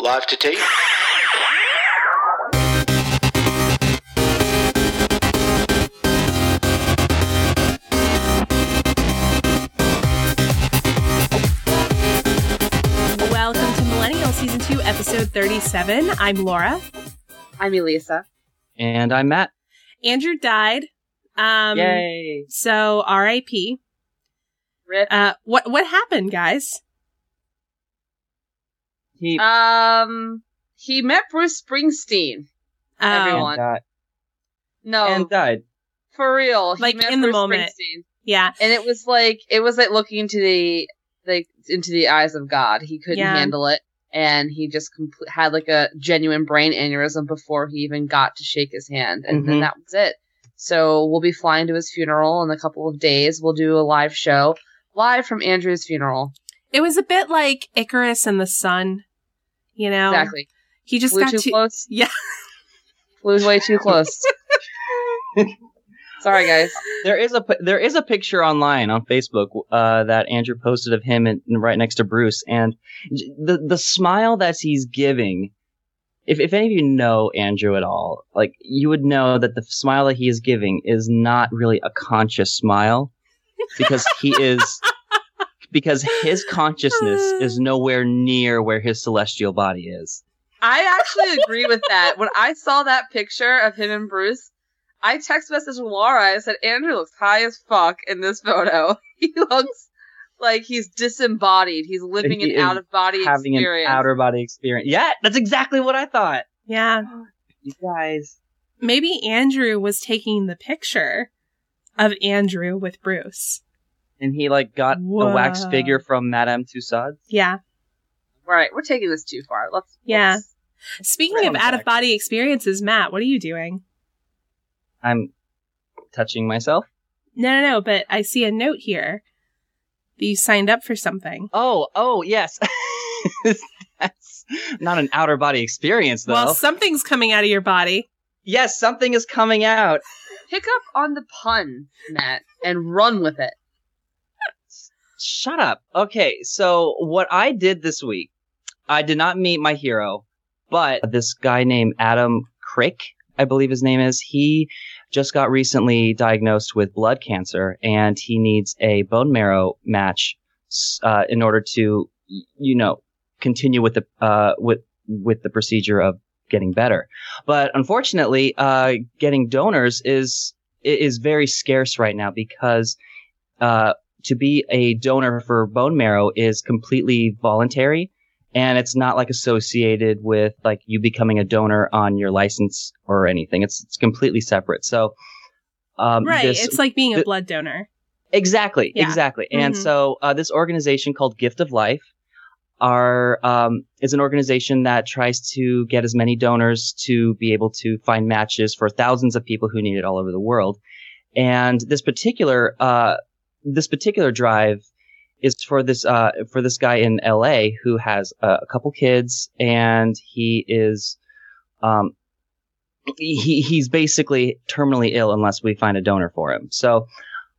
Live to tape. Welcome to Millennial Season 2, Episode 37. I'm Laura. I'm Elisa. And I'm Matt. Andrew died. Um, Yay. So R.I.P. Rip. Uh, what what happened, guys? He Um, he met Bruce Springsteen. Oh, everyone. died. No, and died. for real. He Like, met in the moment. Yeah, and it was like it was like looking into the like into the eyes of God. He couldn't Yeah. handle it, and he just compl- had like a genuine brain aneurysm before he even got to shake his hand, and then Mhm. that was it. So we'll be flying to his funeral in a couple of days. We'll do a live show live from Andrew's funeral. it was a bit like Icarus and the Sun. You know, Exactly. He just Flew got too to close. yeah. Flew way too close. Sorry, guys. There is a there is a picture online on Facebook uh, that Andrew posted of him and, and right next to Bruce, and the the smile that he's giving. If if any of you know Andrew at all, like you would know that the smile that he is giving is not really a conscious smile, because he is because his consciousness is nowhere near where his celestial body is. I actually agree with that. When I saw that picture of him and Bruce, I text messaged Laura. I said, Andrew looks high as fuck in this photo. He looks like he's disembodied. He's living He an out of body Having experience. an outer body experience. Yeah, that's exactly what I thought. yeah. You guys. Maybe Andrew was taking the picture of Andrew with Bruce. And he like got a wax figure from Madame Tussauds. Yeah. right, we're taking this too far. Let's. Yeah. let's- Speaking of out of body experiences, Matt, what are you doing? I'm touching myself. No, no, no. But I see a note here that you signed up for something. Oh, oh yes. That's not an outer body experience though. Well, something's coming out of your body. yes, something is coming out. Pick up on the pun, Matt, and run with it. Shut up. Okay, so what I did this week, I did not meet my hero, but this guy named Adam Crick, I believe his name is, he just got recently diagnosed with blood cancer and he needs a bone marrow match uh, in order to, you know, continue with the uh, with with the procedure of getting better. But unfortunately, uh, getting donors is is very scarce right now because uh, to be a donor for bone marrow is completely voluntary and it's not like associated with like you becoming a donor on your license or anything. It's it's completely separate. So um, right. this- it's like being a blood donor. Exactly, Yeah. exactly. And Mhm. so uh, this organization called Gift of Life are um, is an organization that tries to get as many donors to be able to find matches for thousands of people who need it all over the world. And this particular uh, this particular drive is for this uh, for this guy in L.A. who has uh, a couple kids and he is um, he he's basically terminally ill unless we find a donor for him. So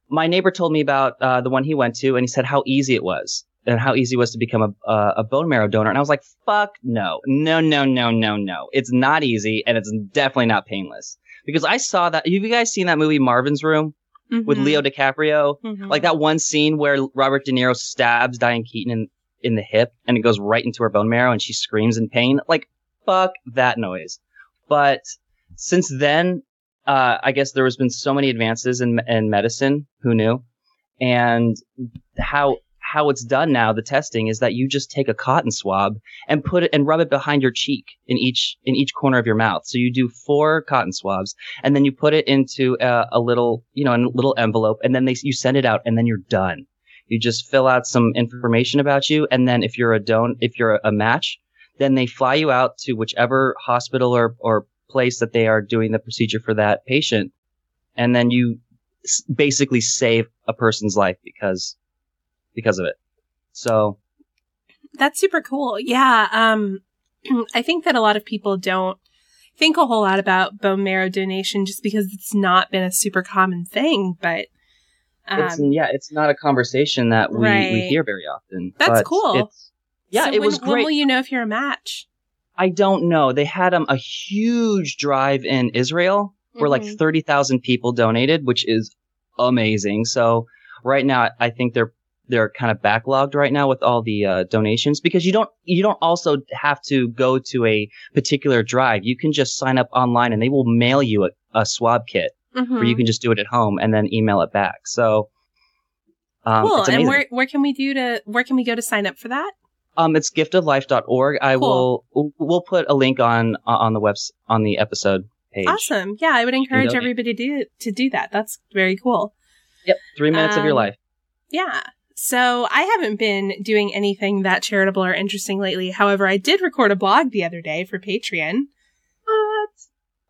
my neighbor told me about uh, the one he went to, and he said how easy it was and how easy it was to become a, a bone marrow donor. And I was like, fuck no, no, no, no, no, no. It's not easy, and it's definitely not painless. Because I saw that. Have you guys seen that movie Marvin's Room with Mhm. Leo DiCaprio? Mhm. Like that one scene where Robert De Niro stabs Diane Keaton in, in the hip, and it goes right into her bone marrow, and she screams in pain. Like fuck that noise. But since then, uh, I guess there has been so many advances in in medicine. Who knew? And how how it's done now, the testing is that you just take a cotton swab and put it and rub it behind your cheek in each in each corner of your mouth. So you do four cotton swabs, and then you put it into a, a little you know a little envelope, and then they you send it out, and then you're done. You just fill out some information about you, and then if you're a don if you're a match, then they fly you out to whichever hospital or or place that they are doing the procedure for that patient, and then you basically save a person's life because because of it. So That's super cool. Yeah. Um, I think that a lot of people don't think a whole lot about bone marrow donation just because it's not been a super common thing, but, it's um, yeah, it's not a conversation that we, we hear very often. That's cool. Yeah, so it when, was When will you know if you're a match? I don't know. They had um, a huge drive in Israel where like Mhm. 30,000 people donated, which is amazing. So right now, I think they're they're kind of backlogged right now with all the uh, donations because you don't you don't also have to go to a particular drive. You can just sign up online and they will mail you a, a swab kit Mhm. where you can just do it at home and then email it back. So um, cool. And where where can we do to where can we go to sign up for that? Um, it's giftoflife.org. I Cool. will we'll put a link on on the webs on the episode page. Awesome. Yeah, I would encourage everybody to do, to do that. That's very cool. Yep, three minutes of your Um, life. Yeah. So I haven't been doing anything that charitable or interesting lately. However, I did record a vlog the other day for Patreon. What?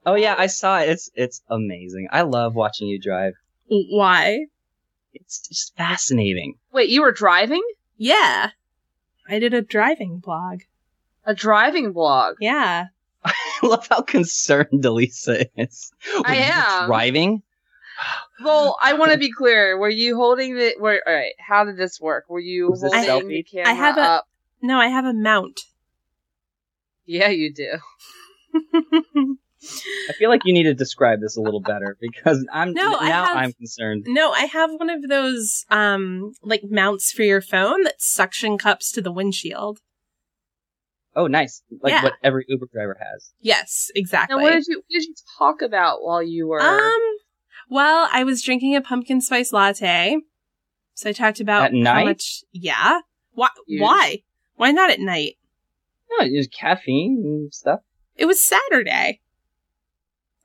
Oh yeah, I saw it. It's it's amazing. I love watching you drive. Why? It's just fascinating. Wait, you were driving? Yeah. I did a driving vlog. A driving vlog. Yeah. I love how concerned Elisa is. Were I am. driving. Well, I want to be clear. Were you holding the? Were all right? How did this work? Were you Was holding the camera I have a- up? No, I have a mount. Yeah, you do. I feel like you need to describe this a little better because I'm No, I now have- I'm concerned. no, I have one of those um like mounts for your phone that suction cups to the windshield. Oh, nice. Like Yeah. what every Uber driver has. Yes, exactly. Now, what did you what did you talk about while you were? Um, well, I was drinking a pumpkin spice latte. So I talked about At night? how much. Yeah. Why? Huge. Why? Why not at night? No, it's caffeine and stuff. It was Saturday.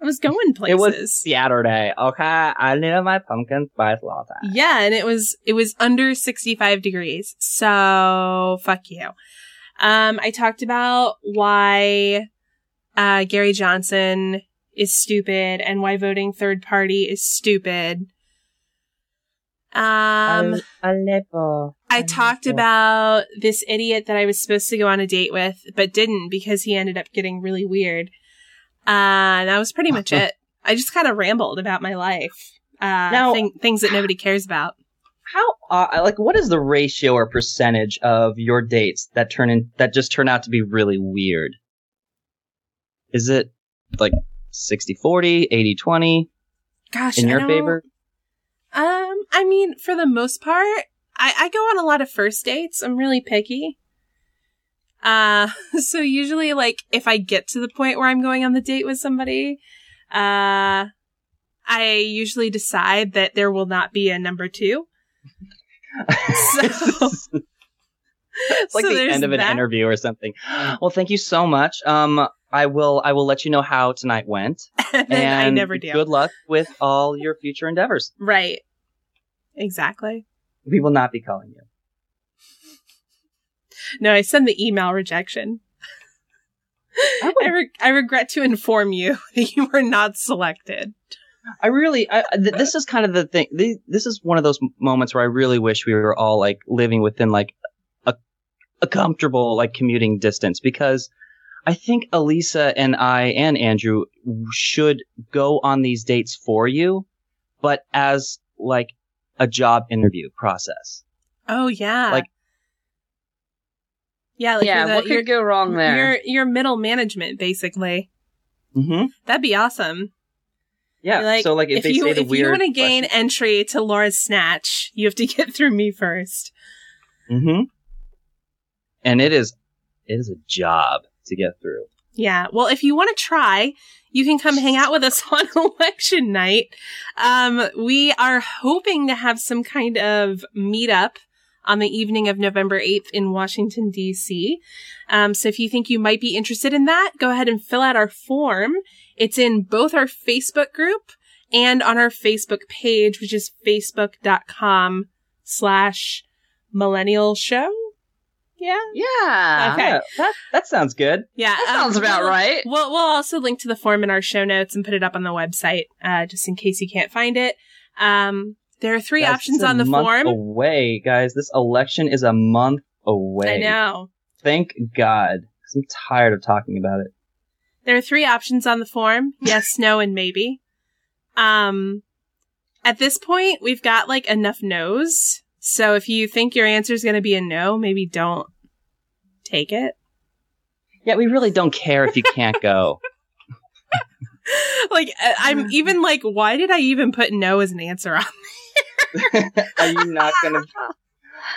I was going places. It was Saturday. Okay, I need my pumpkin spice latte. Yeah, and it was it was under 65 degrees. So fuck you. Um I talked about why uh Gary Johnson is stupid and why voting third party is stupid. Um Aleppo. I talked about this idiot that I was supposed to go on a date with, but didn't because he ended up getting really weird. Uh, and that was pretty much it. I just kind of rambled about my life. Uh, Now- thing, things that nobody cares about. how uh, like what is the ratio or percentage of your dates that turn in that just turn out to be really weird? Is it like 60-40, 80-20 Gosh, in your don't- favor? Um, I mean, for the most part, I, I go on a lot of first dates. I'm really picky. Uh, so usually, like, if I get to the point where I'm going on the date with somebody, uh, I usually decide that there will not be a number two. So- it's like so the end of an that. interview or something. Well, thank you so much. Um, I will I will let you know how tonight went. and I never do. Good luck with all your future endeavors. Right. Exactly. We will not be calling you. No, I send the email rejection. I, I, re- I regret to inform you that you were not selected. I really, I, th- this is kind of the thing. th- This is one of those moments where I really wish we were all like living within like a, a comfortable like commuting distance because I think Elisa and I and Andrew should go on these dates for you, but as like a job interview process. Oh yeah. Like- yeah, like yeah, you're, the, what you're, could go wrong there? you're you're middle management basically. Mm-hmm. That'd be awesome. Yeah. Like, so like if, they you say the if you want to gain entry to Laura's snatch, you have to get through me first. Mm-hmm. And it is, it is a job to get through. Yeah. Well, if you want to try, you can come hang out with us on election night. Um, we are hoping to have some kind of meetup on the evening of November 8th in Washington, DC. Um, so if you think you might be interested in that, go ahead and fill out our form. It's in both our Facebook group and on our Facebook page, which is facebook.com slash millennial show. Yeah. yeah, Okay. That, that sounds good. Yeah. that um, sounds about we'll- right. We'll, we'll also link to the form in our show notes and put it up on the website, uh, just in case you can't find it. Um, there are three Guys, options on the month form. Away, guys. This election is a month away. I know. Thank God. 'cause I'm tired of talking about it. There are three options on the form. Yes, no, and maybe. Um, at this point, we've got like enough no's. So if you think your answer is going to be a no, maybe don't take it. Yeah, we really don't care if you can't go. like I- I'm even like, why did I even put no as an answer on? Are you not gonna?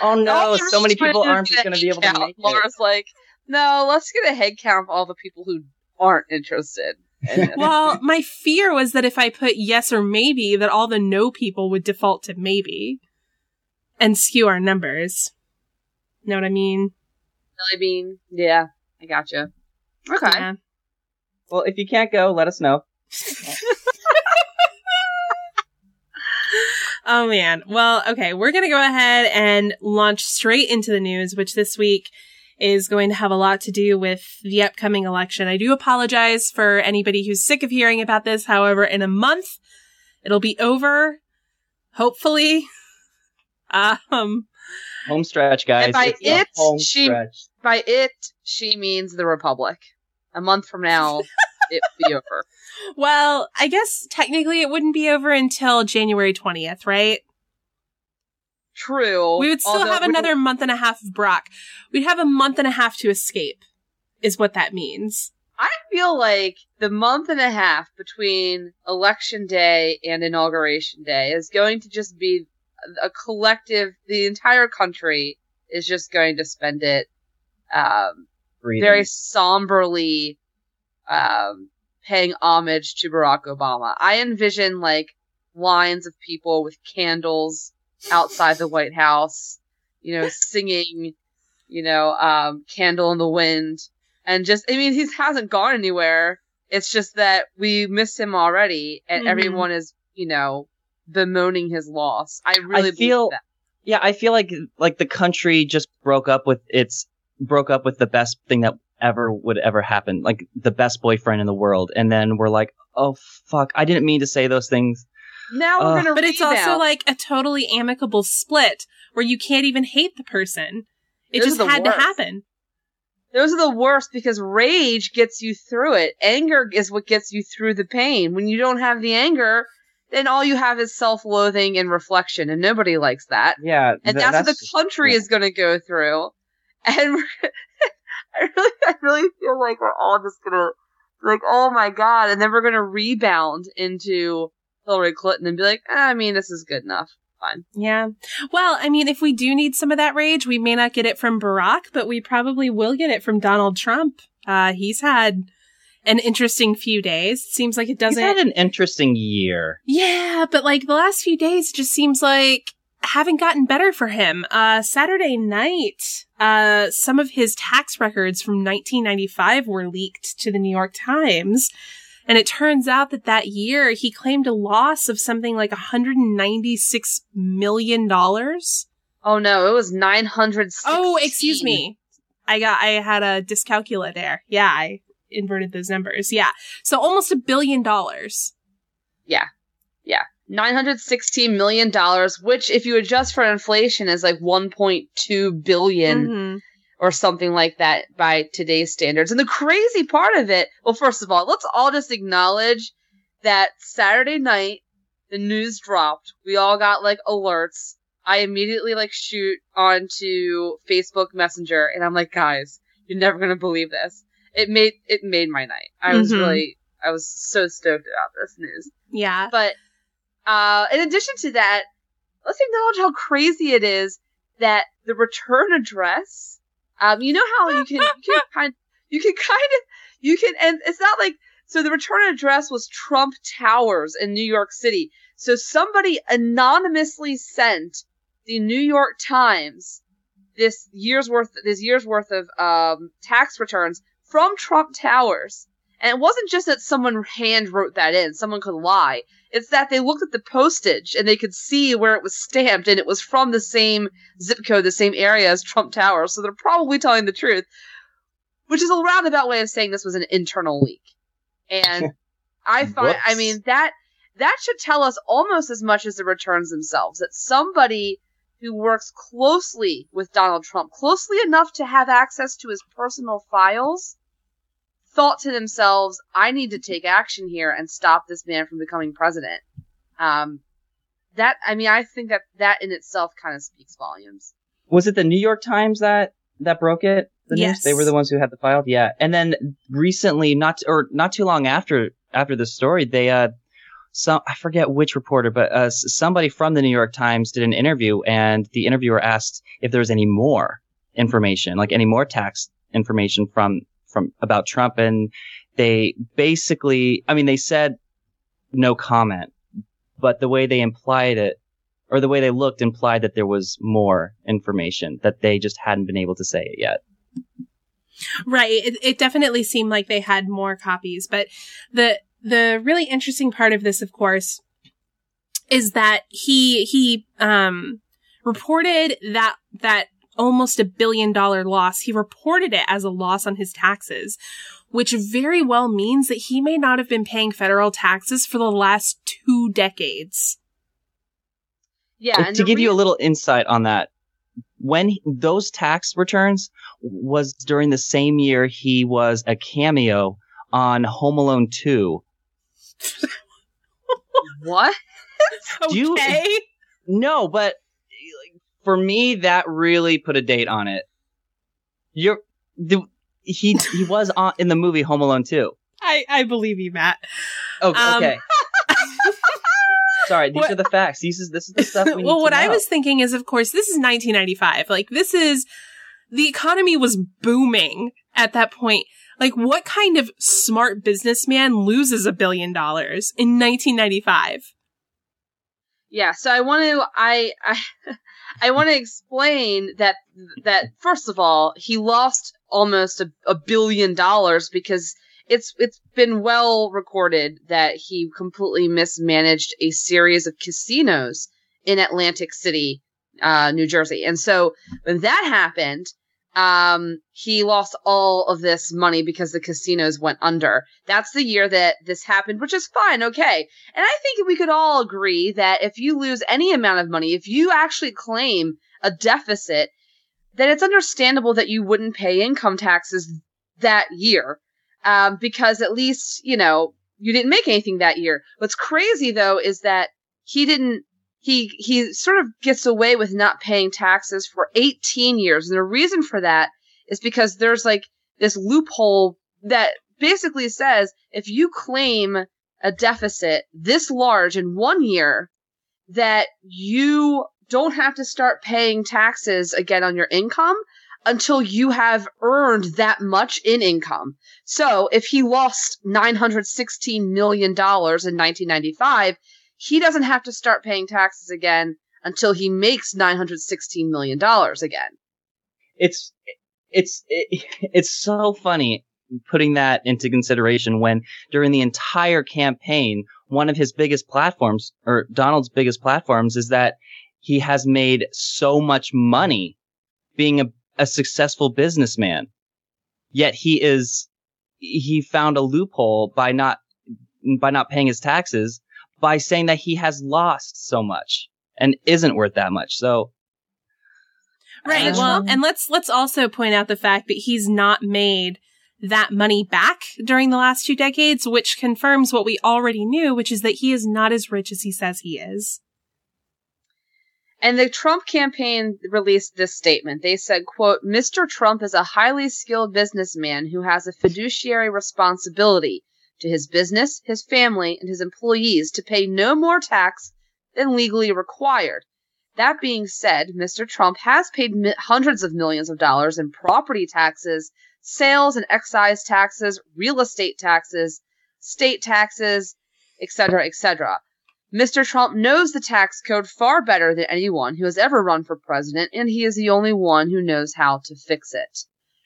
Oh no! So many people aren't get a going to be able to head count. make it. Laura's like, no, let's get a head count of all the people who aren't interested. Well, my fear was that if I put yes or maybe, that all the no people would default to maybe and skew our numbers. Know what I mean? I mean, yeah, I gotcha. Okay. Yeah. Well, if you can't go, let us know. Oh man. Well, okay, we're going to go ahead and launch straight into the news, which this week is going to have a lot to do with the upcoming election. I do apologize for anybody who's sick of hearing about this. However, in a month, it'll be over. Hopefully. Um, Home stretch, guys. And by It's it, home she- stretch. By it, she means the Republic. A month from now, it will be over. well, I guess technically it wouldn't be over until January 20th, right? True. We would still although have we- another month and a half of Brock. We'd have a month and a half to escape, is what that means. I feel like the month and a half between election day and inauguration day is going to just be a collective. The entire country is just going to spend it um, very somberly um, paying homage to Barack Obama. I envision like lines of people with candles outside the White House, you know, singing, you know, um, "Candle in the Wind," and just I mean, he hasn't gone anywhere. It's just that we miss him already, and Mhm. everyone is, you know, bemoaning his loss. I really I feel- that. Yeah, I feel like like the country just broke up with its broke up with the best thing that ever would ever happen, like the best boyfriend in the world, and then we're like, oh fuck, I didn't mean to say those things. Now we're Ugh. gonna. But it's also rebound. like a totally amicable split where you can't even hate the person. It Those just are the had to happen. Those are the worst because rage gets you through it. Anger is what gets you through the pain. When you don't have the anger, then all you have is self-loathing and reflection, and nobody likes that. Yeah, And th- that's, what the country yeah. is going to go through. And I really, I really feel like we're all just gonna, like, oh my god, and then we're gonna rebound into Hillary Clinton and be like, eh, I mean, this is good enough. Fine. Yeah. Well, I mean, if we do need some of that rage, we may not get it from Barack, but we probably will get it from Donald Trump. Uh, he's had an interesting few days. Seems like it doesn't. had an interesting year. Yeah, but like the last few days just seems like haven't gotten better for him. Uh, Saturday night, uh, some of his tax records from 1995 were leaked to the New York Times. And it turns out that that year he claimed a loss of something like 196 million dollars. Oh no, it was 900. Oh, excuse me. I got, I had a dyscalculia there. Yeah, I inverted those numbers. Yeah. So almost a billion dollars. Yeah. Yeah. $916 million, which if you adjust for inflation is like 1.2 billion Mhm. or something like that by today's standards. And the crazy part of it, well, first of all, let's all just acknowledge that Saturday night, the news dropped. We all got like alerts. I immediately like shoot onto Facebook Messenger and I'm like, guys, you're never going to believe this. It made, it made my night. I was Mhm. really, I was so stoked about this news. Yeah. But uh, in addition to that, let's acknowledge how crazy it is that the return address. Um, you know how you can you can kind you can kind of you can and it's not like so the return address was Trump Towers in New York City. So somebody anonymously sent the New York Times this year's worth this year's worth of um, tax returns from Trump Towers. And it wasn't just that someone hand wrote that in, someone could lie. It's that they looked at the postage and they could see where it was stamped and it was from the same zip code, the same area as Trump Tower. So they're probably telling the truth, which is a roundabout way of saying this was an internal leak. And I find, I mean, that, that should tell us almost as much as the returns themselves that somebody who works closely with Donald Trump, closely enough to have access to his personal files, thought to themselves, I need to take action here and stop this man from becoming president. Um, that, I mean, I think that that in itself kind of speaks volumes. Was it the New York Times that that broke it? the news? Yes. They were the ones who had the file. Yeah, and then recently, not or not too long after after the story, they uh, some I forget which reporter, but uh, somebody from the New York Times did an interview, and the interviewer asked if there was any more information, like any more tax information from from about Trump, and they basically, I mean, they said no comment, but the way they implied it or the way they looked implied that there was more information that they just hadn't been able to say it yet. Right. It, it definitely seemed like they had more copies, but the the really interesting part of this, of course, is that he he um reported that that almost a billion dollar loss. He reported it as a loss on his taxes, which very well means that he may not have been paying federal taxes for the last two decades. Yeah, And and to the give you a little insight on that, when he- those tax returns was during the same year he was a cameo on Home Alone 2. what? Do you- Okay. No, but like, for me, that really put a date on it. You're the, he he was on in the movie Home Alone too. I, I believe you, Matt. Oh, Um, okay. Sorry, these What- are the facts. These is this is the stuff we need well, to what I was thinking is, of course, this is 1995. Like, this is the economy was booming at that point. Like, what kind of smart businessman loses a billion dollars in 1995? Yeah, so I want to I I, I want to explain that that first of all, he lost almost a, a billion dollars because it's it's been well recorded that he completely mismanaged a series of casinos in Atlantic City, uh, New Jersey. And so when that happened, um, he lost all of this money because the casinos went under. That's the year that this happened, which is fine, okay. And I think we could all agree that if you lose any amount of money, if you actually claim a deficit, then it's understandable that you wouldn't pay income taxes that year. Um, because at least, you know, you didn't make anything that year. What's crazy though is that he didn't he he sort of gets away with not paying taxes for 18 years. And the reason for that is because there's like this loophole that basically says if you claim a deficit this large in one year that you don't have to start paying taxes again on your income until you have earned that much in income. So if he lost $916 million in 1995, he doesn't have to start paying taxes again until he makes $916 million again. it's it's it, it's so funny putting that into consideration when during the entire campaign one of his biggest platforms or Donald's biggest platforms is that he has made so much money being a, a successful businessman yet he is he found a loophole by not by not paying his taxes by saying that he has lost so much and isn't worth that much so Right. Well, and let's let's also point out the fact that he's not made that money back during the last two decades, which confirms what we already knew, which is that he is not as rich as he says he is. And the Trump campaign released this statement. They said, quote, Mr. Trump is a highly skilled businessman who has a fiduciary responsibility to his business, his family, and his employees to pay no more tax than legally required. That being said, Mr. Trump has paid mi- hundreds of millions of dollars in property taxes, sales and excise taxes, real estate taxes, state taxes, etc., etc. Mr. Trump knows the tax code far better than anyone who has ever run for president, and he is the only one who knows how to fix it.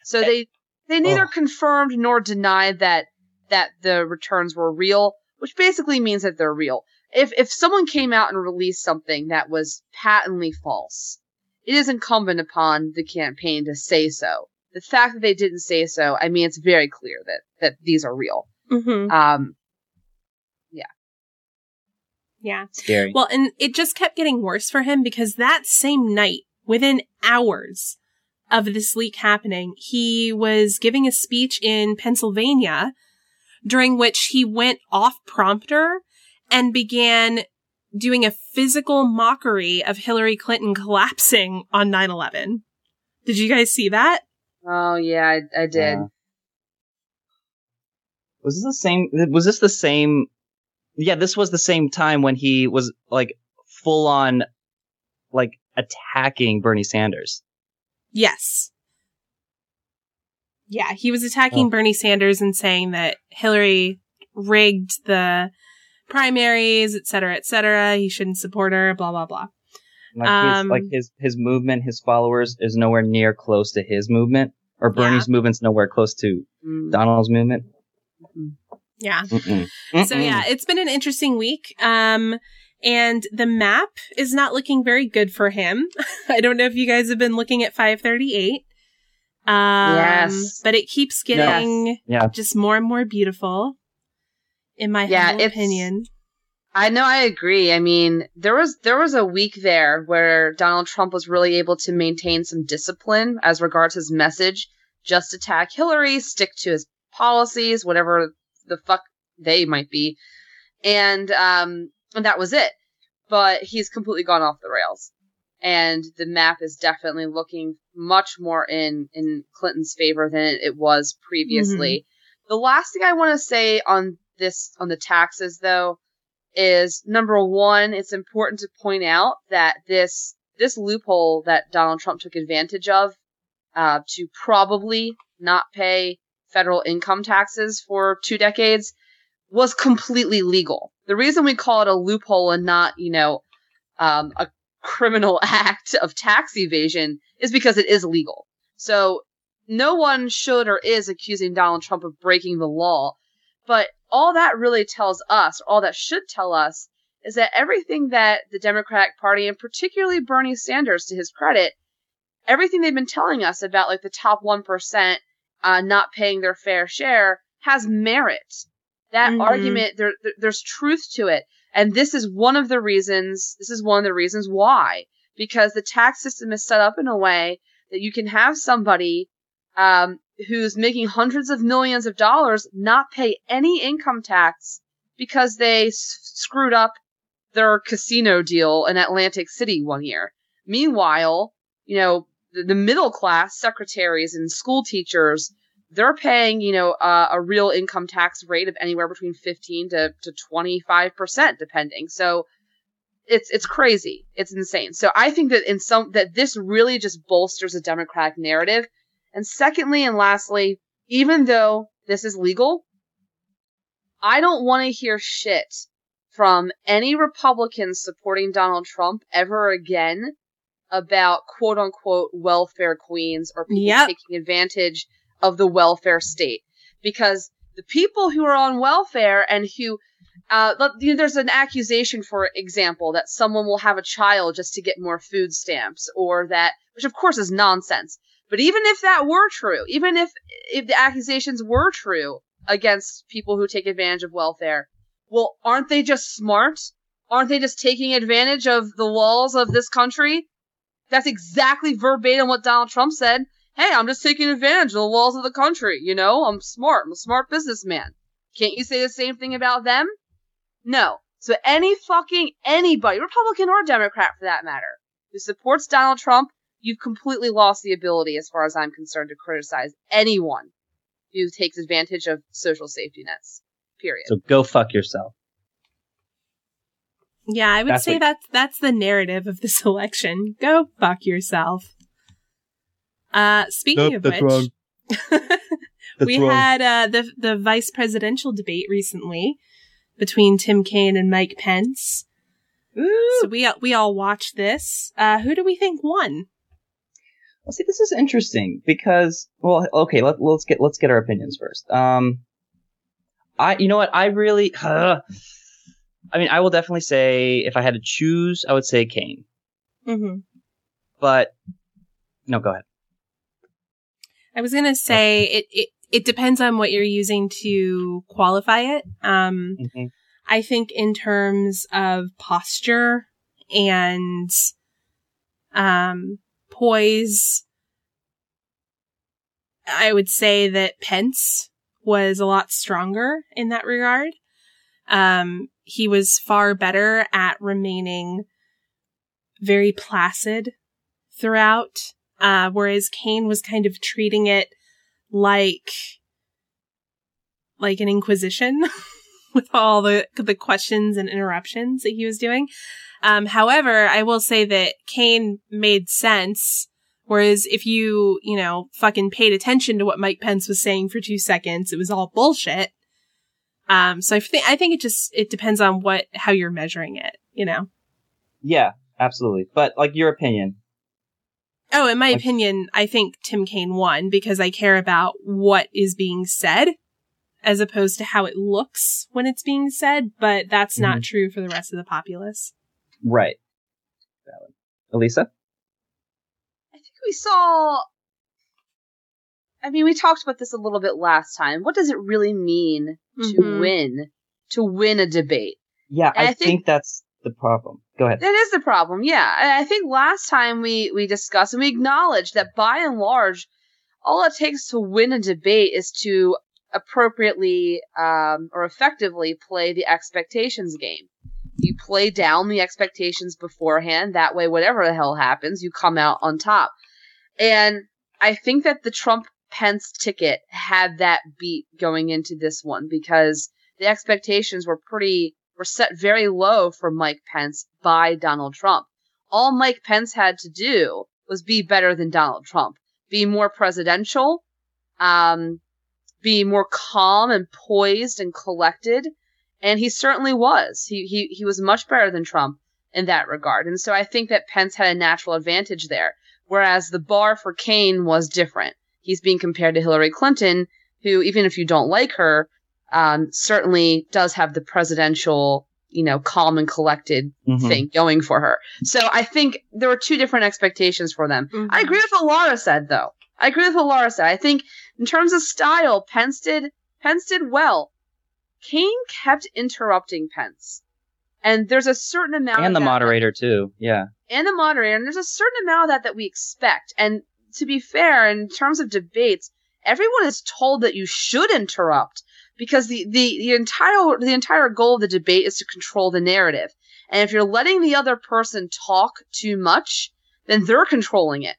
So eh. they they neither Oh. confirmed nor denied that that the returns were real, which basically means that they're real. If if someone came out and released something that was patently false, it is incumbent upon the campaign to say so. The fact that they didn't say so, I mean, it's very clear that that these are real. Mm-hmm. Um, Yeah. scary Well, and it just kept getting worse for him because that same night, within hours of this leak happening, he was giving a speech in Pennsylvania during which he went off prompter and began doing a physical mockery of Hillary Clinton collapsing on 9-11. Did you guys see that? Oh yeah, I, I did. Yeah. Was this the same? Was this the same? Yeah, this was the same time when he was like full on, like attacking Bernie Sanders. Yes. Yeah, he was attacking Oh. Bernie Sanders and saying that Hillary rigged the primaries, et cetera, et cetera. He shouldn't support her, blah, blah, blah. Like, Um, his, like his his movement, his followers is nowhere near close to his movement, or Bernie's movement's nowhere close to Mm. Donald's movement. Yeah. Mm-mm. So Mm-mm. yeah, it's been an interesting week. Um, and the map is not looking very good for him. I don't know if you guys have been looking at 538. Um, Yes. but it keeps getting Yeah. just more and more beautiful in my Yeah, opinion. I know I agree. I mean, there was there was a week there where Donald Trump was really able to maintain some discipline as regards his message. Just attack Hillary, stick to his policies, whatever the fuck they might be, and um, and that was it. But he's completely gone off the rails, and the map is definitely looking much more in in Clinton's favor than it was previously. The last thing I want to say on this on the taxes, though is number one, it's important to point out that this this loophole that Donald Trump took advantage of uh, to probably not pay federal income taxes for two decades was completely legal. The reason we call it a loophole and not, you know, um, a criminal act of tax evasion is because it is legal. So no one should or is accusing Donald Trump of breaking the law. But all that really tells us, or all that should tell us, is that everything that the Democratic Party, and particularly Bernie Sanders, to his credit, everything they've been telling us about like the top 1% uh, not paying their fair share has merit. That Mhm. argument, there, there's truth to it. And this is one of the reasons, this is one of the reasons why. Because the tax system is set up in a way that you can have somebody um, who's making hundreds of millions of dollars not pay any income tax because they s- screwed up their casino deal in Atlantic City one year. Meanwhile, you know, the, the middle class secretaries and school teachers, they're paying, you know, uh, a real income tax rate of anywhere between 15 to, to 25%, depending. So it's, it's crazy. It's insane. So I think that in some, that this really just bolsters a Democratic narrative. And secondly and lastly, even though this is legal, I don't want to hear shit from any Republicans supporting Donald Trump ever again about quote unquote welfare queens or people Yep. taking advantage of the welfare state. Because the people who are on welfare and who uh, there's an accusation, for example, that someone will have a child just to get more food stamps, or that, which of course is nonsense. But even if that were true, even if if the accusations were true against people who take advantage of welfare, well, aren't they just smart? Aren't they just taking advantage of the laws of this country? That's exactly verbatim what Donald Trump said. Hey, I'm just taking advantage of the laws of the country. You know, I'm smart. I'm a smart businessman. Can't you say the same thing about them? No. So any fucking anybody, Republican or Democrat for that matter, who supports Donald Trump, you've completely lost the ability, as far as I'm concerned, to criticize anyone who takes advantage of social safety nets. Period. So go fuck yourself. Yeah, I would That's say what- that's that's the narrative of this election. Go fuck yourself. Uh, speaking Nope, of that's which, wrong. That's we wrong. had uh, the the vice presidential debate recently between Tim Kaine and Mike Pence. So we we all watched this. Uh, who do we think won? Well, see, this is interesting because, well, okay, let, let's get let's get our opinions first. Um, I, you know what, I really, I mean, I will definitely say if I had to choose, I would say Kaine. Mm-hmm. But no, go ahead. I was gonna say it, it it depends on what you're using to qualify it. Um, Mhm. I think in terms of posture and um, poise, I would say that Pence was a lot stronger in that regard. Um, he was far better at remaining very placid throughout. Uh, whereas Kaine was kind of treating it like, like an inquisition with all the, the questions and interruptions that he was doing. Um, however, I will say that Kaine made sense. Whereas if you, you know, fucking paid attention to what Mike Pence was saying for two seconds, it was all bullshit. Um, so I think, I think it just, it depends on what, how you're measuring it, you know? Yeah, absolutely. But like your opinion. Oh, in my Like- opinion, I think Tim Kaine won because I care about what is being said as opposed to how it looks when it's being said, but that's not true for the rest of the populace. Right. Valid. Elisa? I think we saw. I mean, we talked about this a little bit last time. What does it really mean to Mhm. win? To win a debate? Yeah, I, I think, think- that's the problem. Go ahead. That is the problem, yeah. I think last time we we discussed and we acknowledged that by and large, all it takes to win a debate is to appropriately um, or effectively play the expectations game. You play down the expectations beforehand. That way, whatever the hell happens, you come out on top. And I think that the Trump Pence ticket had that beat going into this one because the expectations were pretty were set very low for Mike Pence by Donald Trump. All Mike Pence had to do was be better than Donald Trump, be more presidential, um, be more calm and poised and collected, and he certainly was. He he he was much better than Trump in that regard, and so I think that Pence had a natural advantage there. Whereas the bar for Kaine was different. He's being compared to Hillary Clinton, who even if you don't like her, um, certainly does have the presidential, you know, calm and collected Mhm. thing going for her. So I think there were two different expectations for them. Mhm. I agree with what Laura said, though. I agree with what Laura said. I think in terms of style, Pence did Pence did well. Kaine kept interrupting Pence, and there's a certain amount And the of that- moderator too. Yeah. and the moderator, and there's a certain amount of that that we expect. And to be fair, in terms of debates, everyone is told that you should interrupt because the, the, the entire the entire goal of the debate is to control the narrative. And if you're letting the other person talk too much, then they're controlling it.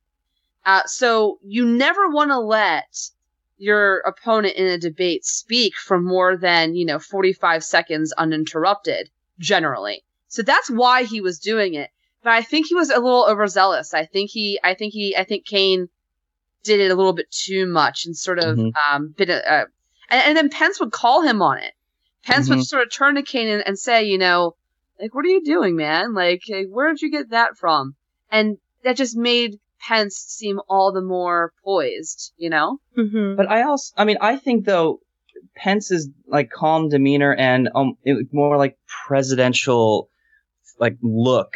Uh, so you never want to let your opponent in a debate speak for more than you know 45 seconds uninterrupted generally so that's why he was doing it but I think he was a little overzealous. I think he, I think he, I think Kaine did it a little bit too much and sort of Mhm. um bit of, uh, and, and then Pence would call him on it. Pence would Mhm. sort of turn to Kaine and, and say, you know, like, what are you doing, man? Like, eh, where did you get that from? And that just made Pence seem all the more poised, you know? Mhm. But I also, I mean, I think though, Pence's like calm demeanor and um, it more like presidential, like look,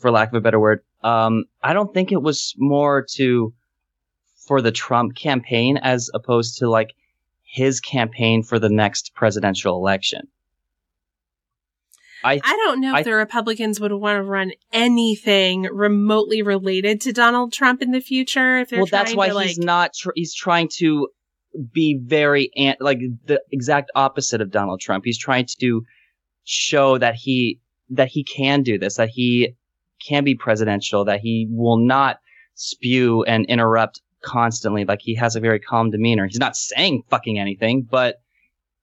for lack of a better word. Um, I don't think it was more to for the Trump campaign as opposed to like his campaign for the next presidential election. I I don't know if the Republicans would want to run anything remotely related to Donald Trump in the future. If they're well, that's why to, he's like, not. Tr- he's trying to be very an- like the exact opposite of Donald Trump. He's trying to show that he that he can do this, that he can be presidential, that he will not spew and interrupt constantly. Like he has a very calm demeanor. He's not saying fucking anything, but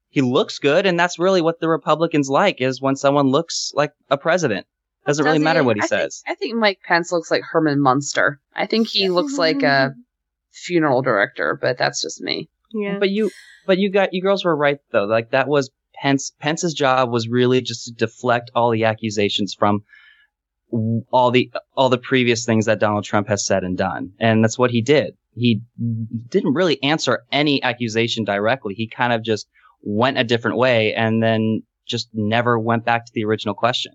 he looks good, and that's really what the Republicans like is when someone looks like a president. Doesn't really Does matter what he I think- says. I think Mike Pence looks like Herman Munster. I think he looks like a mm-hmm. funeral director, but that's just me. yeah. But you, but you got you girls were right though. Like that was Pence. Pence's job was really just to deflect all the accusations from w- all the all the previous things that Donald Trump has said and done, and that's what he did. He didn't really answer any accusation directly. He kind of just went a different way, and then just never went back to the original question.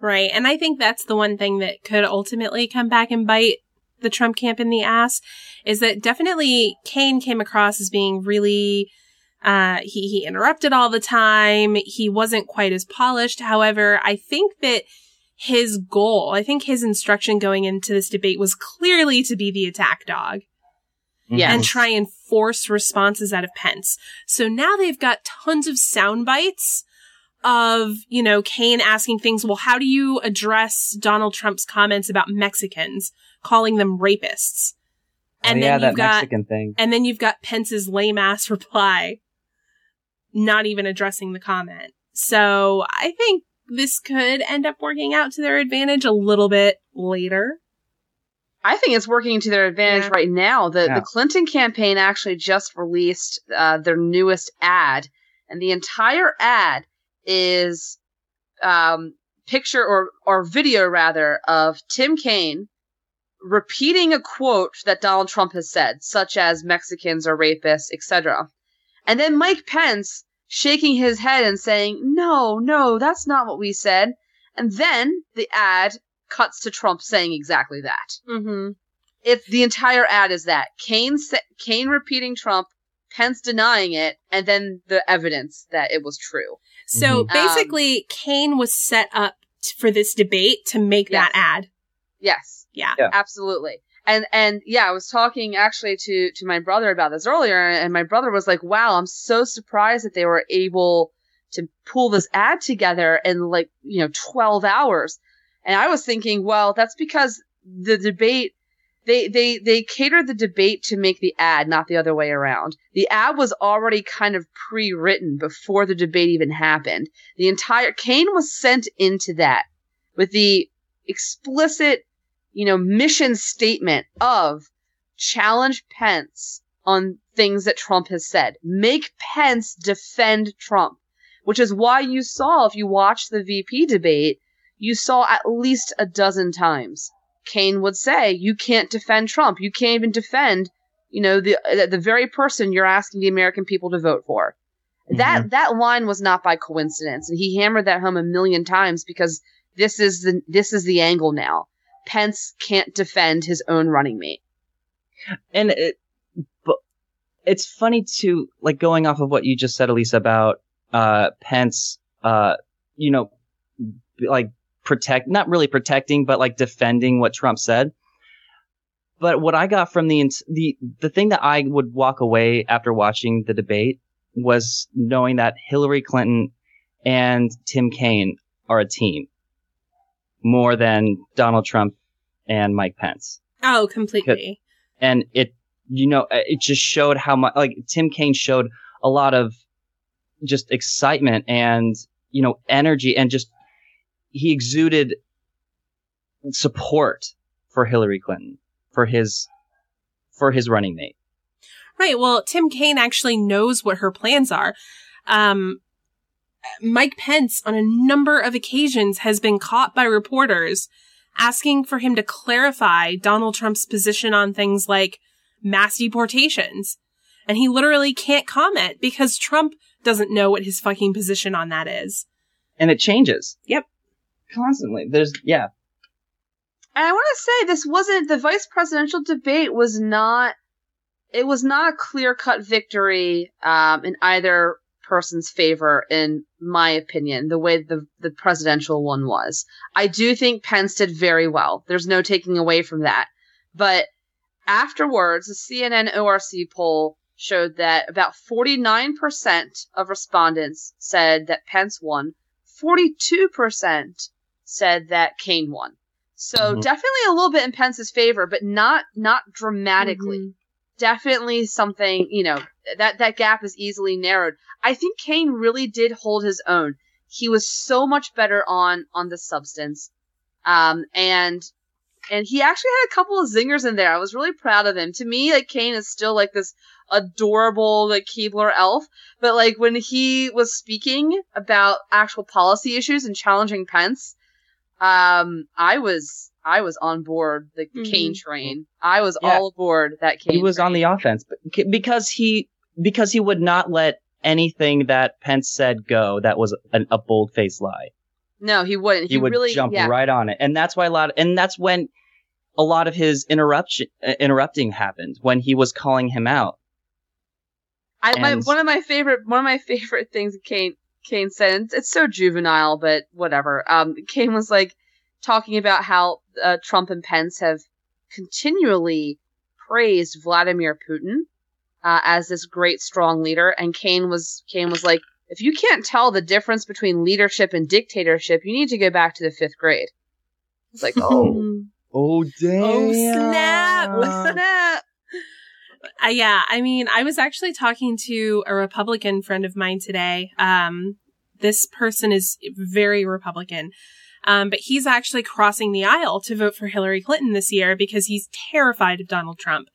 Right. And I think that's the one thing that could ultimately come back and bite the Trump camp in the ass is that definitely Kaine came across as being really, uh, he, he interrupted all the time. He wasn't quite as polished. However, I think that his goal, I think his instruction going into this debate was clearly to be the attack dog Yes. and try and force responses out of Pence. So now they've got tons of sound bites of, you know, Kaine asking things, well, how do you address Donald Trump's comments about Mexicans? calling them rapists. Oh, and oh, then yeah, you've that got Mexican thing. and then you've got Pence's lame ass reply, not even addressing the comment. So I think this could end up working out to their advantage a little bit later. I think it's working to their advantage Yeah. right now. The Yeah. the Clinton campaign actually just released uh, their newest ad, and the entire ad is um, picture or or video rather of Tim Kaine repeating a quote that Donald Trump has said, such as Mexicans are rapists, etc. And then Mike Pence shaking his head and saying, "No, no, that's not what we said." And then the ad cuts to Trump saying exactly that Mm-hmm. it's the entire ad is that Kaine sa- Kaine repeating Trump, Pence denying it, and then the evidence that it was true. So Mhm. basically, Kaine was set up t- for this debate to make that ad. Yes, Yeah. Yeah. absolutely. And and yeah, I was talking actually to to my brother about this earlier, and my brother was like, "Wow, I'm so surprised that they were able to pull this ad together in like you know 12 hours." And I was thinking, well, that's because the debate they they they catered the debate to make the ad, not the other way around. The ad was already kind of pre-written before the debate even happened. The entire Kaine was sent into that with the explicit, you know, mission statement of challenge Pence on things that Trump has said. Make Pence defend Trump, which is why you saw if you watch the VP debate, you saw at least a dozen times Kaine would say, "You can't defend Trump. You can't even defend, you know, the the very person you're asking the American people to vote for." Mm-hmm. That that line was not by coincidence, and he hammered that home a million times because this is the this is the angle now. Pence can't defend his own running mate. and it, but it's funny too, like going off of what you just said, Elise, about uh, Pence, uh, you know, like protect, not really protecting, but like defending what Trump said. But what I got from the the the thing that I would walk away after watching the debate was knowing that Hillary Clinton and Tim Kaine are a team more than Donald Trump and Mike Pence Oh, completely. and it you know it just showed how much like tim kaine showed a lot of just excitement and you know energy and just he exuded support for hillary clinton for his for his running mate Right. Well, Tim Kaine actually knows what her plans are. Um, Mike Pence, on a number of occasions, has been caught by reporters asking for him to clarify Donald Trump's position on things like mass deportations. And he literally can't comment because Trump doesn't know what his fucking position on that is. and it changes Yep. constantly there's yeah And I want to say this wasn't the vice presidential debate was not it was not a clear cut victory um, in either person's favor, in my opinion, the way the the presidential one was. I do think Pence did very well. There's no taking away from that. But afterwards, a CNN ORC poll showed that about 49% of respondents said that Pence won. 42% said that Kaine won. So Mhm. definitely a little bit in Pence's favor, but not not dramatically. Definitely something, you know, that that gap is easily narrowed. I think Kaine really did hold his own. He was so much better on on the substance. Um and and he actually had a couple of zingers in there. I was really proud of him. To me, like Kaine is still like this adorable like Keebler elf, but like when he was speaking about actual policy issues and challenging Pence, um, I was I was on board the Mhm. Kaine train. I was Yeah. all aboard that Kaine. he was on the offense because he because he would not let anything that pence said go that was an, a bold-faced lie No, he wouldn't. he, would really jump yeah. right on it and that's why a lot and that's when a lot of his interruption uh, interrupting happened when he was calling him out I my, one of my favorite one of my favorite things Kaine Kaine said. and It's so juvenile, but whatever. Um, Kaine was like talking about how uh, Trump and Pence have continually praised Vladimir Putin uh, as this great strong leader, and Kaine was Kaine was like, if you can't tell the difference between leadership and dictatorship, you need to go back to the fifth grade. It's like, oh, Oh damn! Oh, snap. Snap. Uh, yeah, I mean, I was actually talking to a Republican friend of mine today. Um, this person is very Republican. Um, but he's actually crossing the aisle to vote for Hillary Clinton this year because he's terrified of Donald Trump.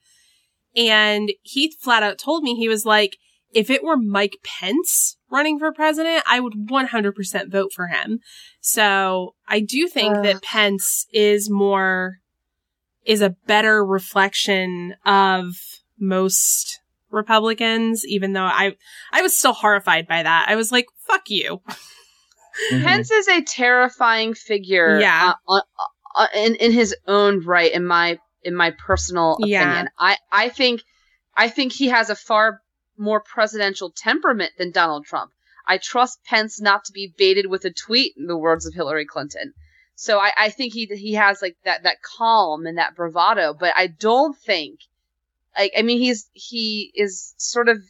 And he flat out told me, he was like, if it were Mike Pence running for president, I would 100% vote for him. So I do think Ugh. that Pence is more, is a better reflection of most Republicans, even though I, I was still horrified by that. I was like, fuck you. Mhm. Pence is a terrifying figure. Yeah. Uh, uh, uh, in in his own right, in my in my personal Yeah. opinion, I I think I think he has a far more presidential temperament than Donald Trump. I trust Pence not to be baited with a tweet, in the words of Hillary Clinton. So I, I think he he has like that that calm and that bravado, but I don't think like I mean he's he is sort of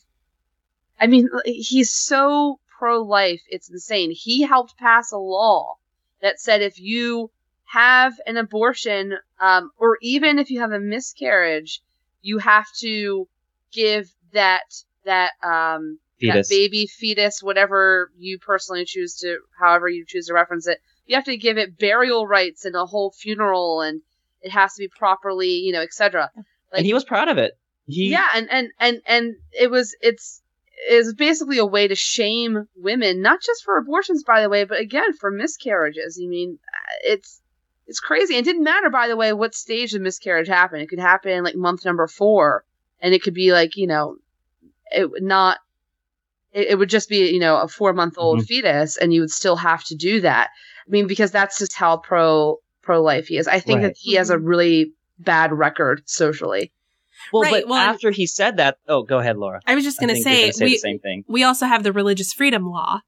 I mean he's so pro life, it's insane. He helped pass a law that said if you have an abortion, um, or even if you have a miscarriage, you have to give that that um Fetus. that baby fetus, whatever you personally choose to, however you choose to reference it, you have to give it burial rights and a whole funeral, and it has to be properly, you know, etc. and he was proud of it. He, Yeah, and and and and it was it's is basically a way to shame women, not just for abortions, by the way, but again for miscarriages. I mean, it's it's crazy. It didn't matter, by the way, what stage the miscarriage happened. It could happen like month number four, and it could be like you know, it would not. It, it would just be you know a four month old Mhm. fetus, and you would still have to do that. I mean, because that's just how pro pro life he is. I think Right. that he has a really bad record socially. Well, Right, but well, after he said that, oh, go ahead, Laura. I was just going to say, gonna say we, the same thing. we also have the religious freedom law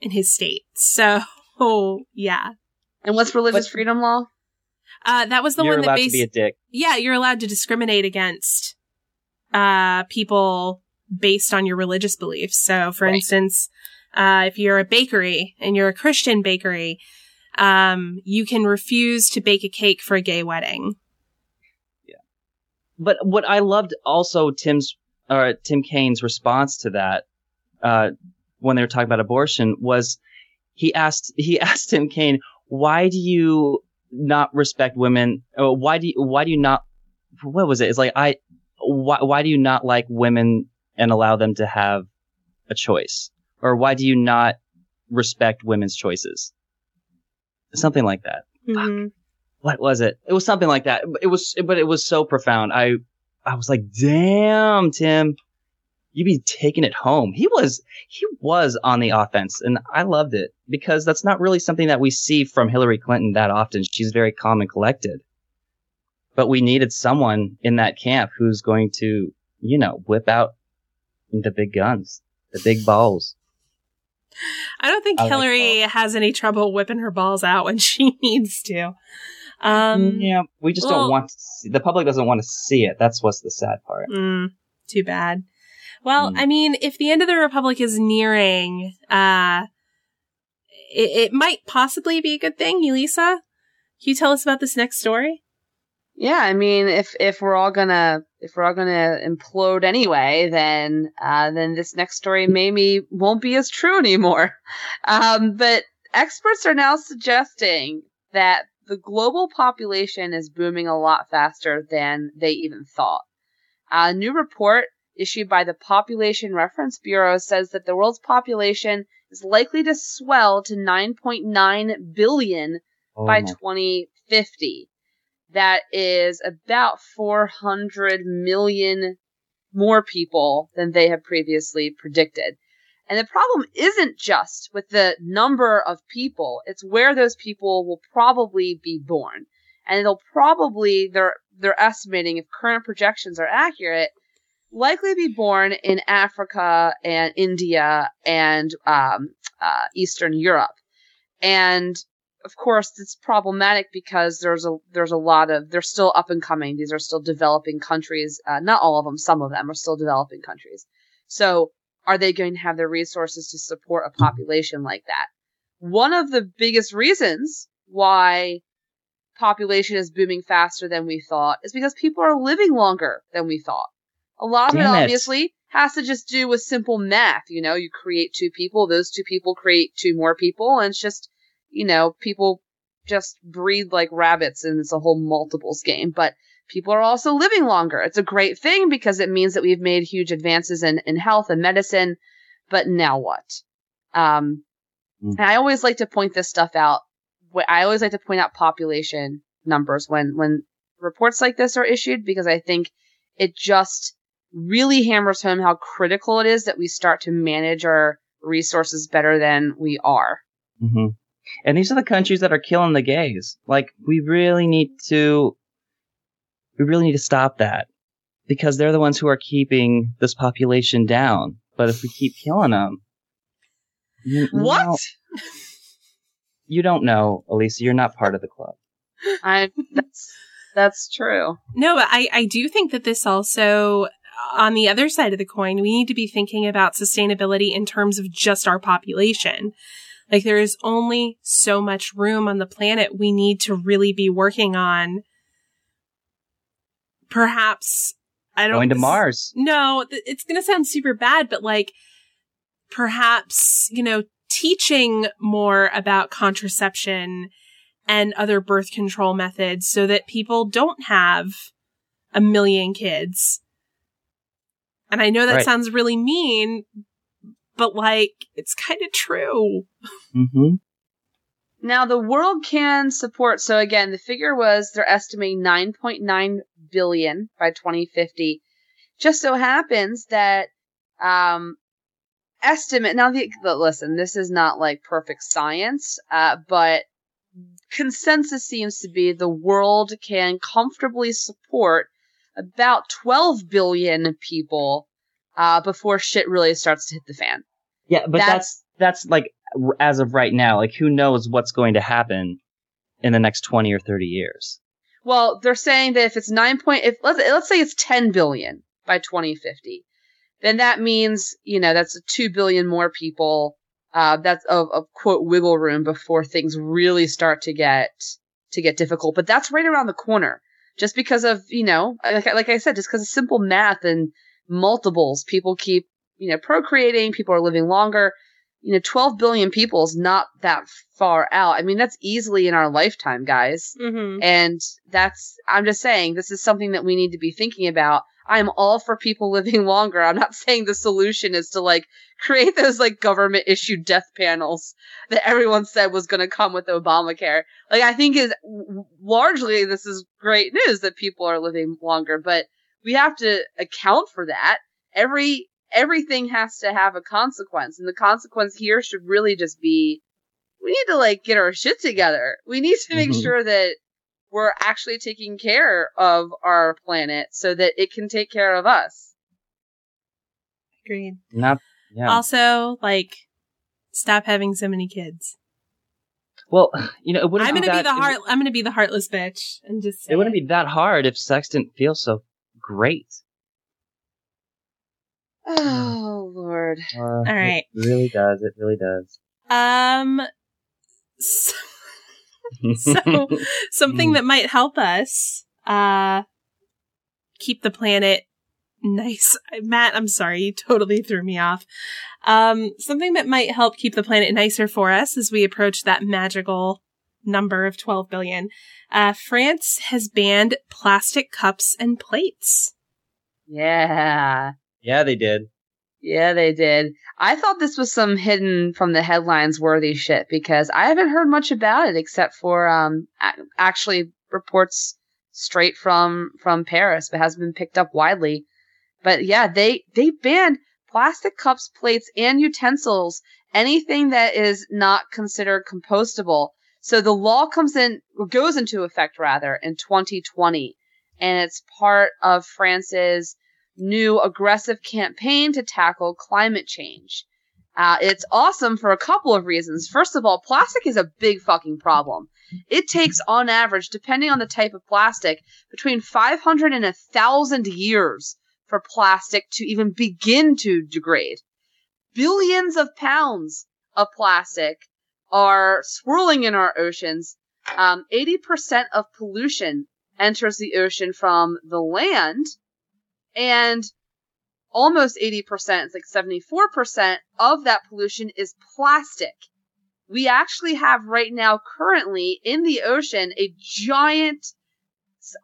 in his state. So, oh, yeah. And what's religious But- freedom law? Uh, that was the You're one that allowed to be a basically, dick. yeah, you're allowed to discriminate against, uh, people based on your religious beliefs. So, for Right. instance, uh, if you're a bakery and you're a Christian bakery, um, you can refuse to bake a cake for a gay wedding. But what I loved also Tim's or Tim Kaine's response to that, uh, when they were talking about abortion was he asked he asked Tim Kaine, why do you not respect women? Or why do you why do you not what was it? It's like I why why do you not like women and allow them to have a choice? Or why do you not respect women's choices? Something like that Mhm. What was it? It was something like that. It was, but it was so profound. I, I was like, damn, Tim, you be taking it home. He was, he was on the offense and I loved it because that's not really something that we see from Hillary Clinton that often. She's very calm and collected, but we needed someone in that camp who's going to, you know, whip out the big guns, the big balls. I don't think I like Hillary has any trouble whipping her balls out when she needs to. Um, yeah, we just well- don't want to see, the public doesn't want to see it. That's what's the sad part. Mm, too bad. Well, Mm. I mean, if the end of the Republic is nearing, uh, it, it might possibly be a good thing. Elisa, can you tell us about this next story? Yeah, I mean, if if we're all gonna if we're all gonna implode anyway, then uh, then this next story maybe won't be as true anymore. Um, but experts are now suggesting that the global population is booming a lot faster than they even thought. A new report issued by the Population Reference Bureau says that the world's population is likely to swell to 9.9 billion Oh by my 2050. That is about 400 million more people than they have previously predicted. And the problem isn't just with the number of people, it's where those people will probably be born. And they'll probably, they're, they're estimating if current projections are accurate, likely be born in Africa and India and um, uh, Eastern Europe. And of course, it's problematic because there's a there's a lot of they're still up and coming. These are still developing countries. Uh, not all of them. Some of them are still developing countries. So, are they going to have the resources to support a population like that? One of the biggest reasons why population is booming faster than we thought is because people are living longer than we thought. A lot of it it. obviously has to just do with simple math. You know, you create two people, those two people create two more people, and it's just, you know, people just breed like rabbits and it's a whole multiples game. But people are also living longer. It's a great thing because it means that we've made huge advances in, in health and medicine. But now what? Um, Mm. and I always like to point this stuff out. I always like to point out population numbers when, when reports like this are issued because I think it just really hammers home how critical it is that we start to manage our resources better than we are. hmm And these are the countries that are killing the gays. Like, we really need to, we really need to stop that because they're the ones who are keeping this population down. But if we keep killing them, you, you What? know- you don't know, Elisa. You're not part of the club. I that's that's true. No, but I, I do think that this also, on the other side of the coin, we need to be thinking about sustainability in terms of just our population. Like there is only so much room on the planet we need to really be working on. Perhaps, I don't Going to Mars. No, th- it's going to sound super bad, but like perhaps, you know, teaching more about contraception and other birth control methods so that people don't have a million kids. And I know that Right. sounds really mean, but like it's kind of true. hmm Now the world can support. So again, the figure was they're estimating 9.9 billion by 2050. Just so happens that um, estimate. Now, the, listen, this is not like perfect science, uh, but consensus seems to be the world can comfortably support about 12 billion people uh, before shit really starts to hit the fan. Yeah, but That's- that's, that's like as of right now. Like, who knows what's going to happen in the next twenty or thirty years? Well, they're saying that if it's nine point, if let's let's say it's ten billion by 2050, then that means you know that's two billion more people. Uh, that's of, of quote wiggle room before things really start to get to get difficult. But that's right around the corner. Just because of you know, like, like I said, just because of simple math and multiples, people keep you know procreating. People are living longer. You know, 12 billion people is not that far out. I mean, that's easily in our lifetime, guys. Mm-hmm. And that's, I'm just saying, this is something that we need to be thinking about. I'm all for people living longer. I'm not saying the solution is to like create those like government issued death panels that everyone said was going to come with Obamacare. Like, I think is largely this is great news that people are living longer, but we have to account for that. Every, everything has to have a consequence. And the consequence here should really just be we need to like get our shit together. We need to make Mhm. sure that we're actually taking care of our planet so that it can take care of us. Agreed. Not. Yeah. Also, like, stop having so many kids. well, you know, it wouldn't. I'm gonna be that, the heart. I'm gonna be the heartless bitch and just. Say It wouldn't be that hard if sex didn't feel so great. Oh Lord. Uh, All right. It really does. It really does. Um. So, So- something Mm. that might help us uh keep the planet nice matt i'm sorry you totally threw me off um something that might help keep the planet nicer for us as we approach that magical number of 12 billion uh france has banned plastic cups and plates Yeah. Yeah, they did. Yeah, they did. I thought this was some hidden from the headlines worthy shit because I haven't heard much about it except for um a- actually reports straight from from Paris, but hasn't been picked up widely. But yeah, they they banned plastic cups, plates, and utensils, anything that is not considered compostable. So the law comes in goes into effect rather in 2020, and it's part of France's new aggressive campaign to tackle climate change. Uh, it's awesome for a couple of reasons. First of all, plastic is a big fucking problem. It takes, on average, depending on the type of plastic, between 500 and 1,000 years for plastic to even begin to degrade. Billions of pounds of plastic are swirling in our oceans, Um, 80% of pollution enters the ocean from the land, and almost 80%, it's like 74% of that pollution is plastic. We actually have right now, currently in the ocean, a giant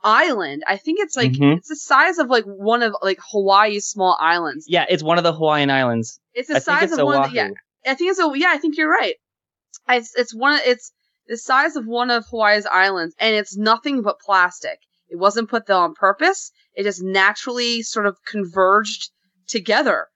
island. I think it's like, Mhm. it's the size of like one of like Hawaii's small islands. Yeah, it's one of the Hawaiian Islands. It's the think size it's of one. Of the, yeah, I think it's a. Yeah, I think you're right. It's it's one. It's the size of one of Hawaii's islands, and it's nothing but plastic. It wasn't put there on purpose. It just naturally sort of converged together.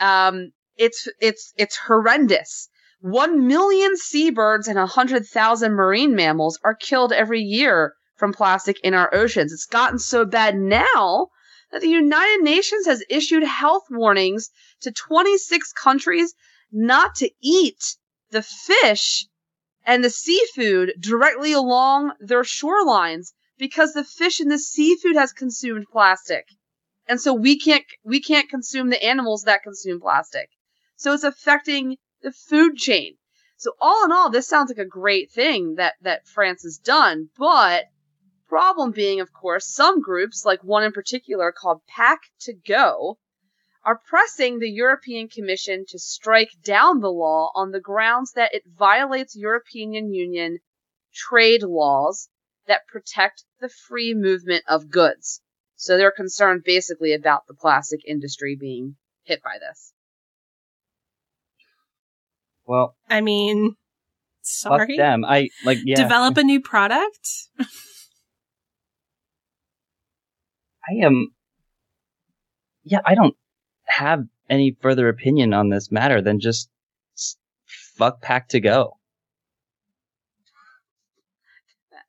Um, it's it's it's horrendous. One million seabirds and a hundred thousand marine mammals are killed every year from plastic in our oceans. It's gotten so bad now that the United Nations has issued health warnings to 26 countries not to eat the fish and the seafood directly along their shorelines because the fish and the seafood has consumed plastic. And so we can't we can't consume the animals that consume plastic. So it's affecting the food chain. So all in all, this sounds like a great thing that that France has done, but problem being, of course, some groups, like one in particular called Pack to Go, are pressing the European Commission to strike down the law on the grounds that it violates European Union trade laws that protect the free movement of goods. So they're concerned basically about the plastic industry being hit by this. Well, I mean, sorry. fuck sorry. them. I like yeah. Develop a new product? I am. Yeah, I don't have any further opinion on this matter than just fuck pack to go.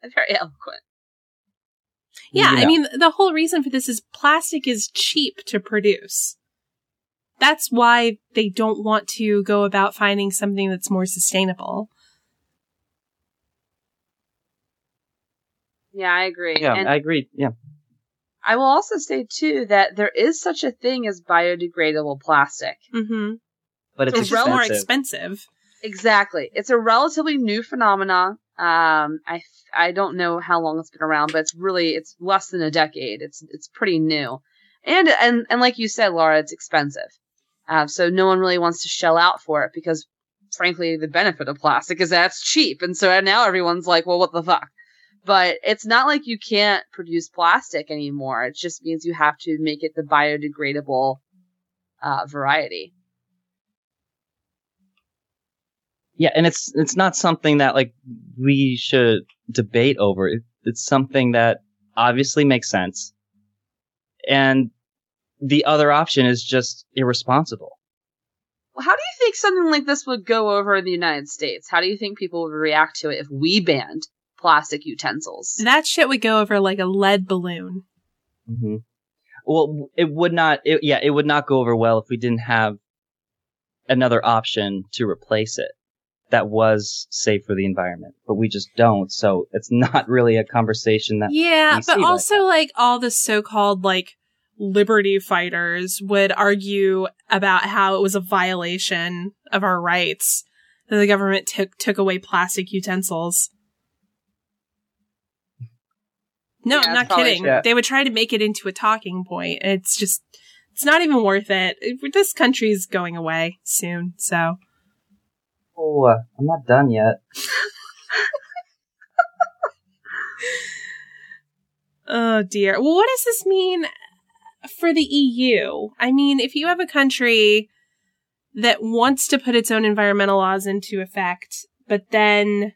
Very eloquent. Yeah, I mean, the whole reason for this is plastic is cheap to produce. That's why they don't want to go about finding something that's more sustainable. Yeah, I agree. Yeah, and I agree. Yeah, I will also say too that there is such a thing as biodegradable plastic. Mm-hmm. but it's, It's just more expensive. expensive. Exactly. It's a relatively new phenomenon. Um, I I don't know how long it's been around, but it's really it's less than a decade. It's it's pretty new, and and and like you said, Laura, it's expensive. Uh, so no one really wants to shell out for it because, frankly, the benefit of plastic is that it's cheap, and so now everyone's like, well, what the fuck? But it's not like you can't produce plastic anymore. It just means you have to make it the biodegradable uh, variety. Yeah, and it's it's not something that like we should debate over. It, it's something that obviously makes sense, and the other option is just irresponsible. Well, how do you think something like this would go over in the United States? How do you think people would react to it if we banned plastic utensils? That shit would go over like a lead balloon. hmm Well, it would not. It, yeah, it would not go over well if we didn't have another option to replace it that was safe for the environment. But we just don't. So it's not really a conversation that. Yeah, we but right also now. like all the so-called like liberty fighters would argue about how it was a violation of our rights that the government took took away plastic utensils. No, Yeah, I'm not kidding. true. They would try to make it into a talking point. It's just it's not even worth it. It- This country's going away soon, so Oh, I'm not done yet. Oh dear. Well, what does this mean for the EU? I mean, if you have a country that wants to put its own environmental laws into effect, but then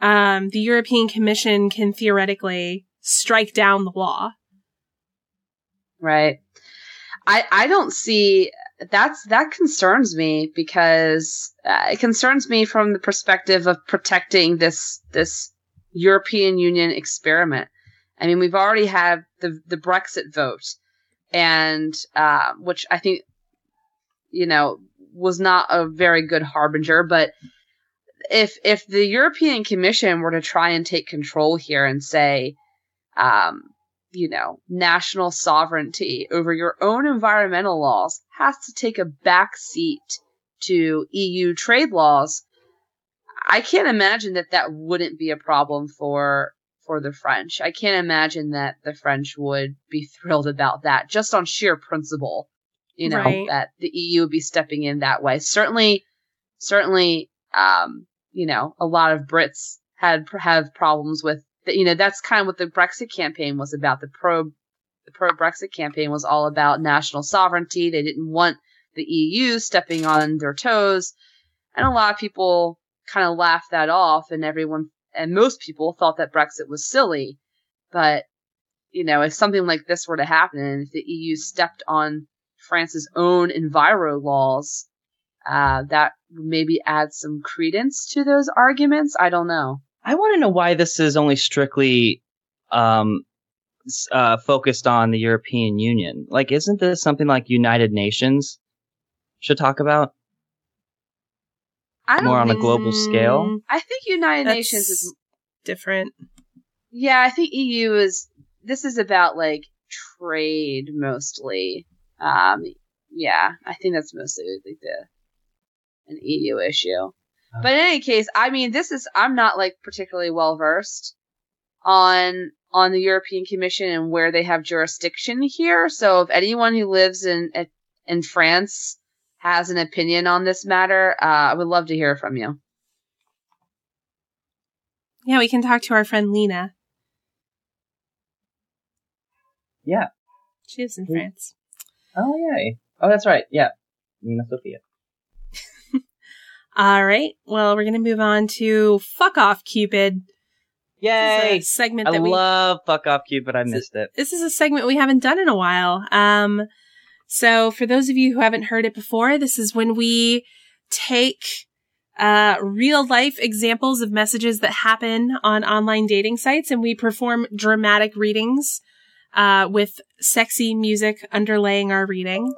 um, the European Commission can theoretically strike down the law. Right. I I don't see that's that concerns me because uh, it concerns me from the perspective of protecting this this European Union experiment. I mean, we've already had the the Brexit vote, and uh, which I think you know was not a very good harbinger. But if if the European Commission were to try and take control here and say, um, you know, national sovereignty over your own environmental laws has to take a back seat to EU trade laws. I can't imagine that that wouldn't be a problem for for the French. I can't imagine that the French would be thrilled about that just on sheer principle. You know, Right. that the EU would be stepping in that way. Certainly, certainly, um, you know, a lot of Brits had have problems with, the, you know, that's kind of what the Brexit campaign was about. The pro, the pro Brexit campaign was all about national sovereignty. They didn't want the EU stepping on their toes. And a lot of people kind of laughed that off and everyone, and most people thought that Brexit was silly. But, you know, if something like this were to happen and if the EU stepped on France's own enviro laws, uh, that maybe add some credence to those arguments. I don't know. I want to know why this is only strictly um, uh, focused on the European Union. Like, isn't this something like United Nations should talk about? I don't More on a global scale? Mm, I think United That's Nations is different. Yeah, I think EU is. This is about like trade mostly. Um, yeah, I think that's mostly like the an EU issue. But in any case, I mean, this is. I'm not like particularly well versed on on the European Commission and where they have jurisdiction here. So if anyone who lives in in France has an opinion on this matter, uh, I would love to hear from you. Yeah, we can talk to our friend Lena. Yeah. She lives in France. Oh, yay. Oh, that's right. Yeah. Nina Sophia. All right. Well, we're going to move on to Fuck Off Cupid. Yay! segment I that we love Fuck Off Cupid. I missed it. this is a segment we haven't done in a while. Um, so for those of you who haven't heard it before, this is when we take uh, real life examples of messages that happen on online dating sites and we perform dramatic readings uh, with sexy music underlaying our reading.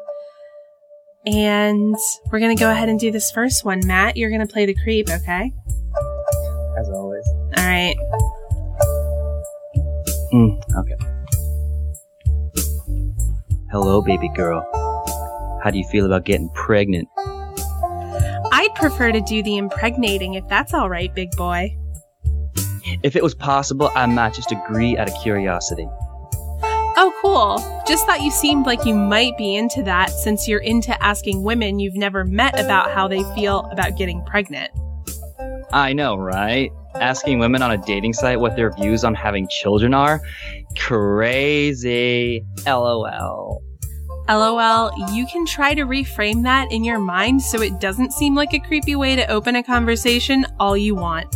And we're going to go ahead and do this first one. Matt, you're going to play the creep, okay? As always. All right. Mm, okay. Hello, baby girl. How do you feel about getting pregnant? I'd prefer to do the impregnating if that's all right, big boy. If it was possible, I might just agree out of curiosity. Oh, cool. Just thought you seemed like you might be into that since you're into asking women you've never met about how they feel about getting pregnant. I know, right? Asking women on a dating site what their views on having children are? Crazy. LOL. LOL, you can try to reframe that in your mind so it doesn't seem like a creepy way to open a conversation all you want.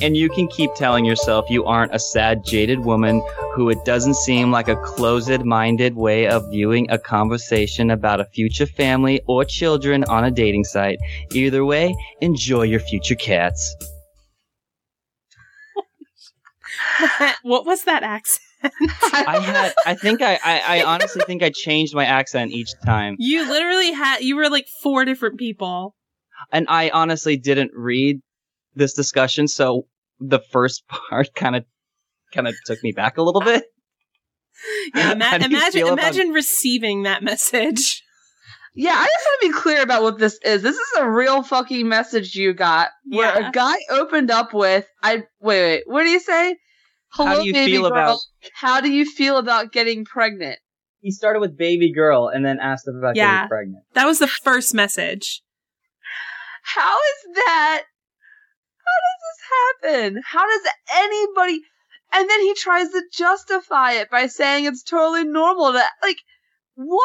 And you can keep telling yourself you aren't a sad, jaded woman who it doesn't seem like a closed minded way of viewing a conversation about a future family or children on a dating site. Either way, enjoy your future cats. what was that accent? I had, I think I, I, I honestly think I changed my accent each time. You literally had, you were like four different people. And I honestly didn't read this discussion, so the first part kind of, kind of took me back a little bit. Yeah, ima- How do you imagine, about- imagine receiving that message. Yeah, I just want to be clear about what this is. This is a real fucking message you got where Yeah. a guy opened up with, "I wait, wait, what do you say? Hello, How do you baby feel girl. about- How do you feel about getting pregnant?" He started with baby girl and then asked about Yeah. getting pregnant. That was the first message. How is that? How does this happen? How does anybody? And then he tries to justify it by saying it's totally normal to like what?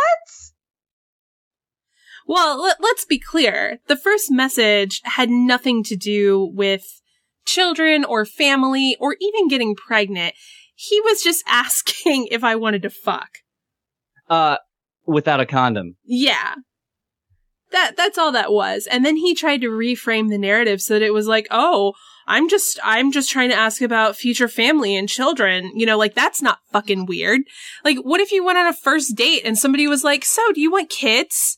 Well, let, let's be clear. The first message had nothing to do with children or family or even getting pregnant. He was just asking if I wanted to fuck. Uh, without a condom. Yeah. That, that's all that was. And then he tried to reframe the narrative so that it was like, oh, I'm just, I'm just trying to ask about future family and children. You know, like that's not fucking weird. Like, what if you went on a first date and somebody was like, so do you want kids?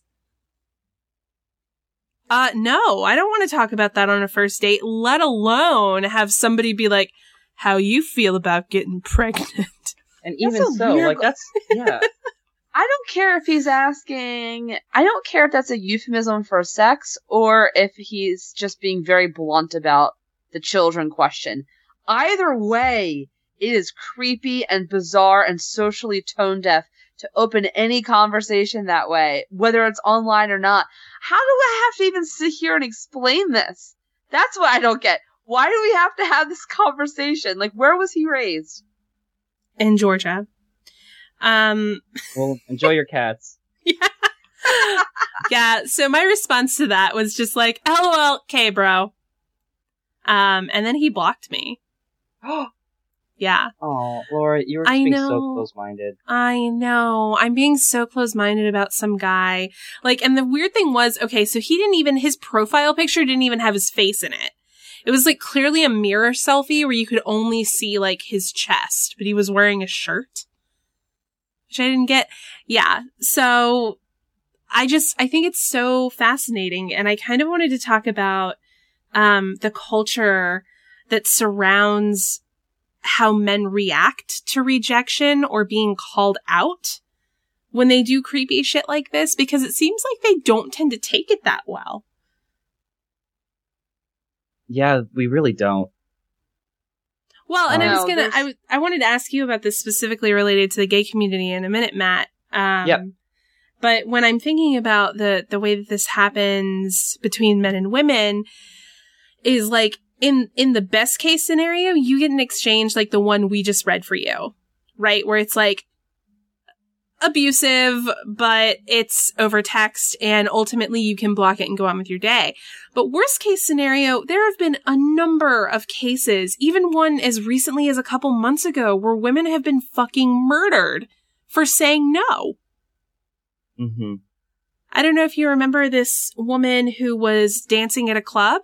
Uh, no, I don't want to talk about that on a first date, let alone have somebody be like, how you feel about getting pregnant. And even so, weird- like that's yeah. I don't care if he's asking. I don't care if that's a euphemism for sex or if he's just being very blunt about the children question. Either way, it is creepy and bizarre and socially tone deaf to open any conversation that way, whether it's online or not. How do I have to even sit here and explain this? That's what I don't get. Why do we have to have this conversation? Like, where was he raised? In Georgia. Um, Well, enjoy your cats. yeah. yeah. So my response to that was just like, LOL, okay, bro. Um, and then he blocked me. Yeah. Oh, Laura, you were I being know. so close-minded. I know. I'm being so close minded about some guy. Like, and the weird thing was, okay, so he didn't even, his profile picture didn't even have his face in it. It was like clearly a mirror selfie where you could only see like his chest, but he was wearing a shirt, which I didn't get. Yeah. So I just, I think it's so fascinating. And I kind of wanted to talk about, um, the culture that surrounds how men react to rejection or being called out when they do creepy shit like this because it seems like they don't tend to take it that well. Yeah, we really don't. Well, and I was gonna, there's- I, w- I wanted to ask you about this specifically related to the gay community in a minute, Matt. Um, Yep. But when I'm thinking about the the way that this happens between men and women, is like in in the best case scenario, you get an exchange like the one we just read for you, right? Where it's like abusive, but it's over text, and ultimately you can block it and go on with your day. But worst case scenario, there have been a number of cases, even one as recently as a couple months ago, where women have been fucking murdered for saying no. Mm-hmm. I don't know if you remember this woman who was dancing at a club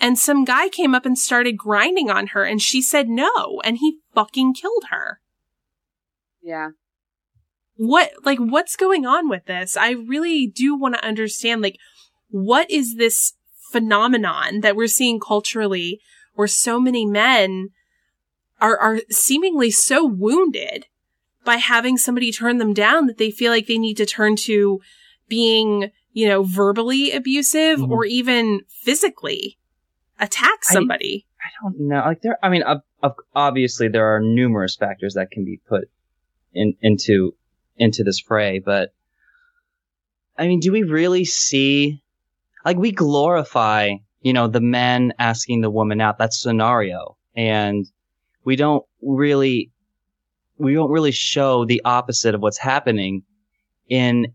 and some guy came up and started grinding on her and she said no and he fucking killed her. Yeah. What, like, what's going on with this? I really do want to understand, like, what is this phenomenon that we're seeing culturally where so many men are, are seemingly so wounded by having somebody turn them down that they feel like they need to turn to being, you know, verbally abusive Mhm. or even physically attack I- somebody. I don't know. Like there, I mean, ob- ob- obviously there are numerous factors that can be put in into into this fray, but I mean, do we really see? Like we glorify, you know, the men asking the woman out. That scenario, and we don't really, we don't really show the opposite of what's happening in.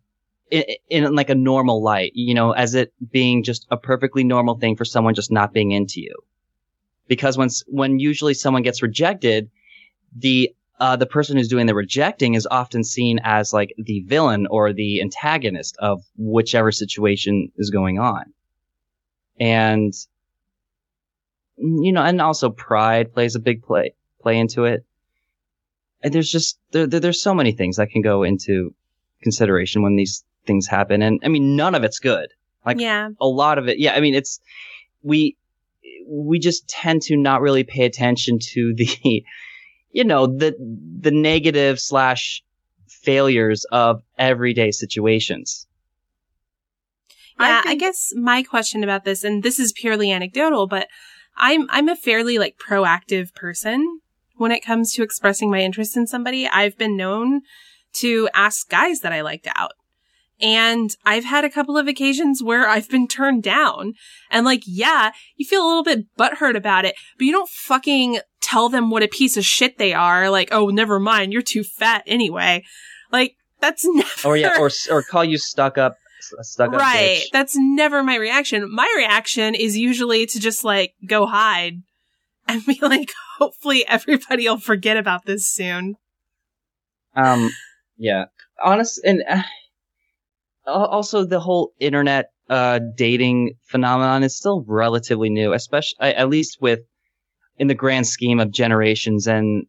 In, in like a normal light, you know, as it being just a perfectly normal thing for someone just not being into you because when when usually someone gets rejected, the uh, the person who's doing the rejecting is often seen as like the villain or the antagonist of whichever situation is going on, and you know, and also pride plays a big play play into it. And there's just there, there there's so many things that can go into consideration when these things happen, and I mean none of it's good. Like yeah. a lot of it. Yeah, I mean, it's we we just tend to not really pay attention to the you know the the negative slash failures of everyday situations. Yeah, I, think- guess my question about this, and this is purely anecdotal, but I'm I'm a fairly like proactive person when it comes to expressing my interest in somebody. I've been known to ask guys that I liked out. And I've had a couple of occasions where I've been turned down. And like, yeah, you feel a little bit butthurt about it, but you don't fucking tell them what a piece of shit they are. Like, oh, never mind, you're too fat anyway. Like, that's never. Or yeah, or or call you stuck up, stuck up right. bitch. That's never my reaction. My reaction is usually to just like go hide and be like, hopefully everybody will forget about this soon. Um, yeah, honest, and uh, also the whole internet uh dating phenomenon is still relatively new, especially at least with in the grand scheme of generations and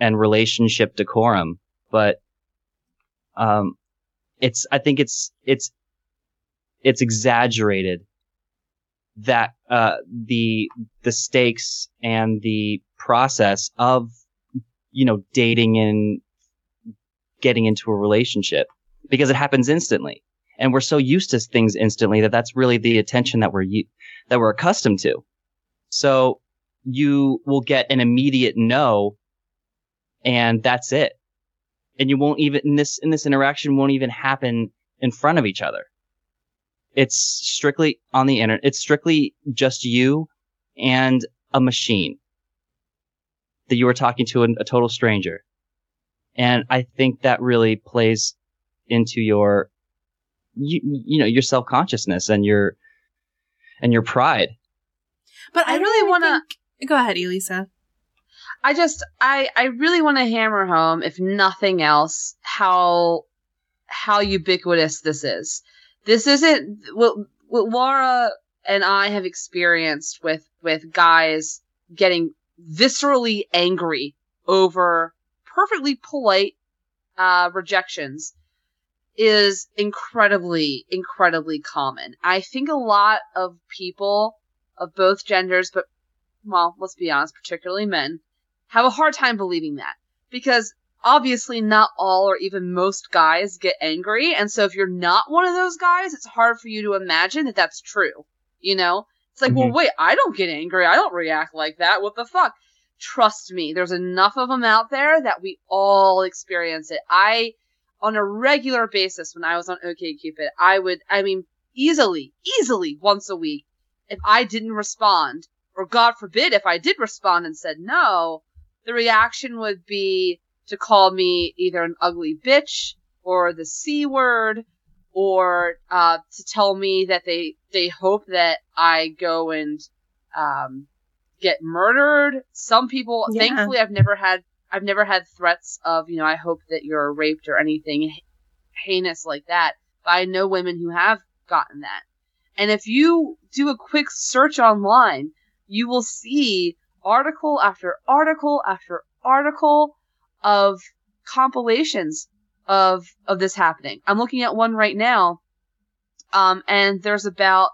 and relationship decorum. But um, it's I think it's it's it's exaggerated that uh the the stakes and the process of you know dating and getting into a relationship because it happens instantly. And we're so used to things instantly that that's really the attention that we're, that we're accustomed to. So you will get an immediate no and that's it. And you won't even, in this, in this interaction won't even happen in front of each other. It's strictly on the internet. It's strictly just you and a machine that you are talking to a, a total stranger. And I think that really plays into your, you, you know, your self consciousness and your, and your pride. But I, I really want to to go ahead, Elisa. I just I I really want to hammer home, if nothing else, how how ubiquitous this is. This isn't what what Laura and I have experienced with with guys getting viscerally angry over perfectly polite uh, rejections is incredibly incredibly common. I think a lot of people of both genders, but well, let's be honest, particularly men, have a hard time believing that because obviously not all or even most guys get angry. And so if you're not one of those guys, it's hard for you to imagine that that's true. You know, it's like, mm-hmm. well, wait, I don't get angry. I don't react like that. What the fuck? Trust me, there's enough of them out there that we all experience it. I, on a regular basis, when I was on OKCupid, I would, I mean, easily, easily once a week, if I didn't respond, or God forbid, if I did respond and said no, the reaction would be to call me either an ugly bitch or the C word or uh, to tell me that they they hope that I go and um, get murdered. Some people, yeah. thankfully, I've never had I've never had threats of you know I hope that you're raped or anything heinous like that. But I know women who have gotten that. And if you do a quick search online, you will see article after article after article of compilations of of this happening. I'm looking at one right now, um, and there's about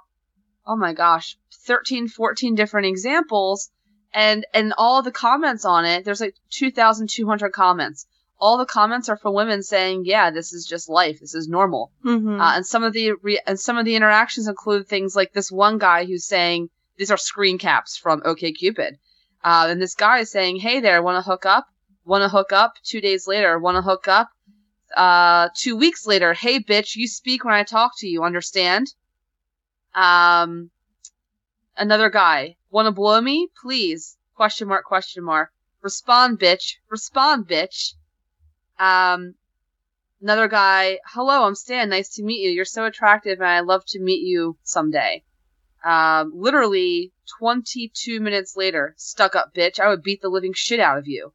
oh my gosh, 13, 14 different examples, and and all the comments on it. There's like 2,200 comments. All the comments are from women saying, "Yeah, this is just life. This is normal." Mm-hmm. Uh, and some of the re- and some of the interactions include things like this one guy who's saying, "These are screen caps from OKCupid," uh, and this guy is saying, "Hey there, want to hook up?" Want to hook up? Two days later, want to hook up? Uh, two weeks later, hey bitch, you speak when I talk to you, understand? Um, another guy, want to blow me? Please. Question mark, question mark. Respond, bitch. Respond, bitch. Um, another guy, hello, I'm Stan. Nice to meet you. You're so attractive and I'd love to meet you someday. Um, literally 22 minutes later, stuck up bitch. I would beat the living shit out of you.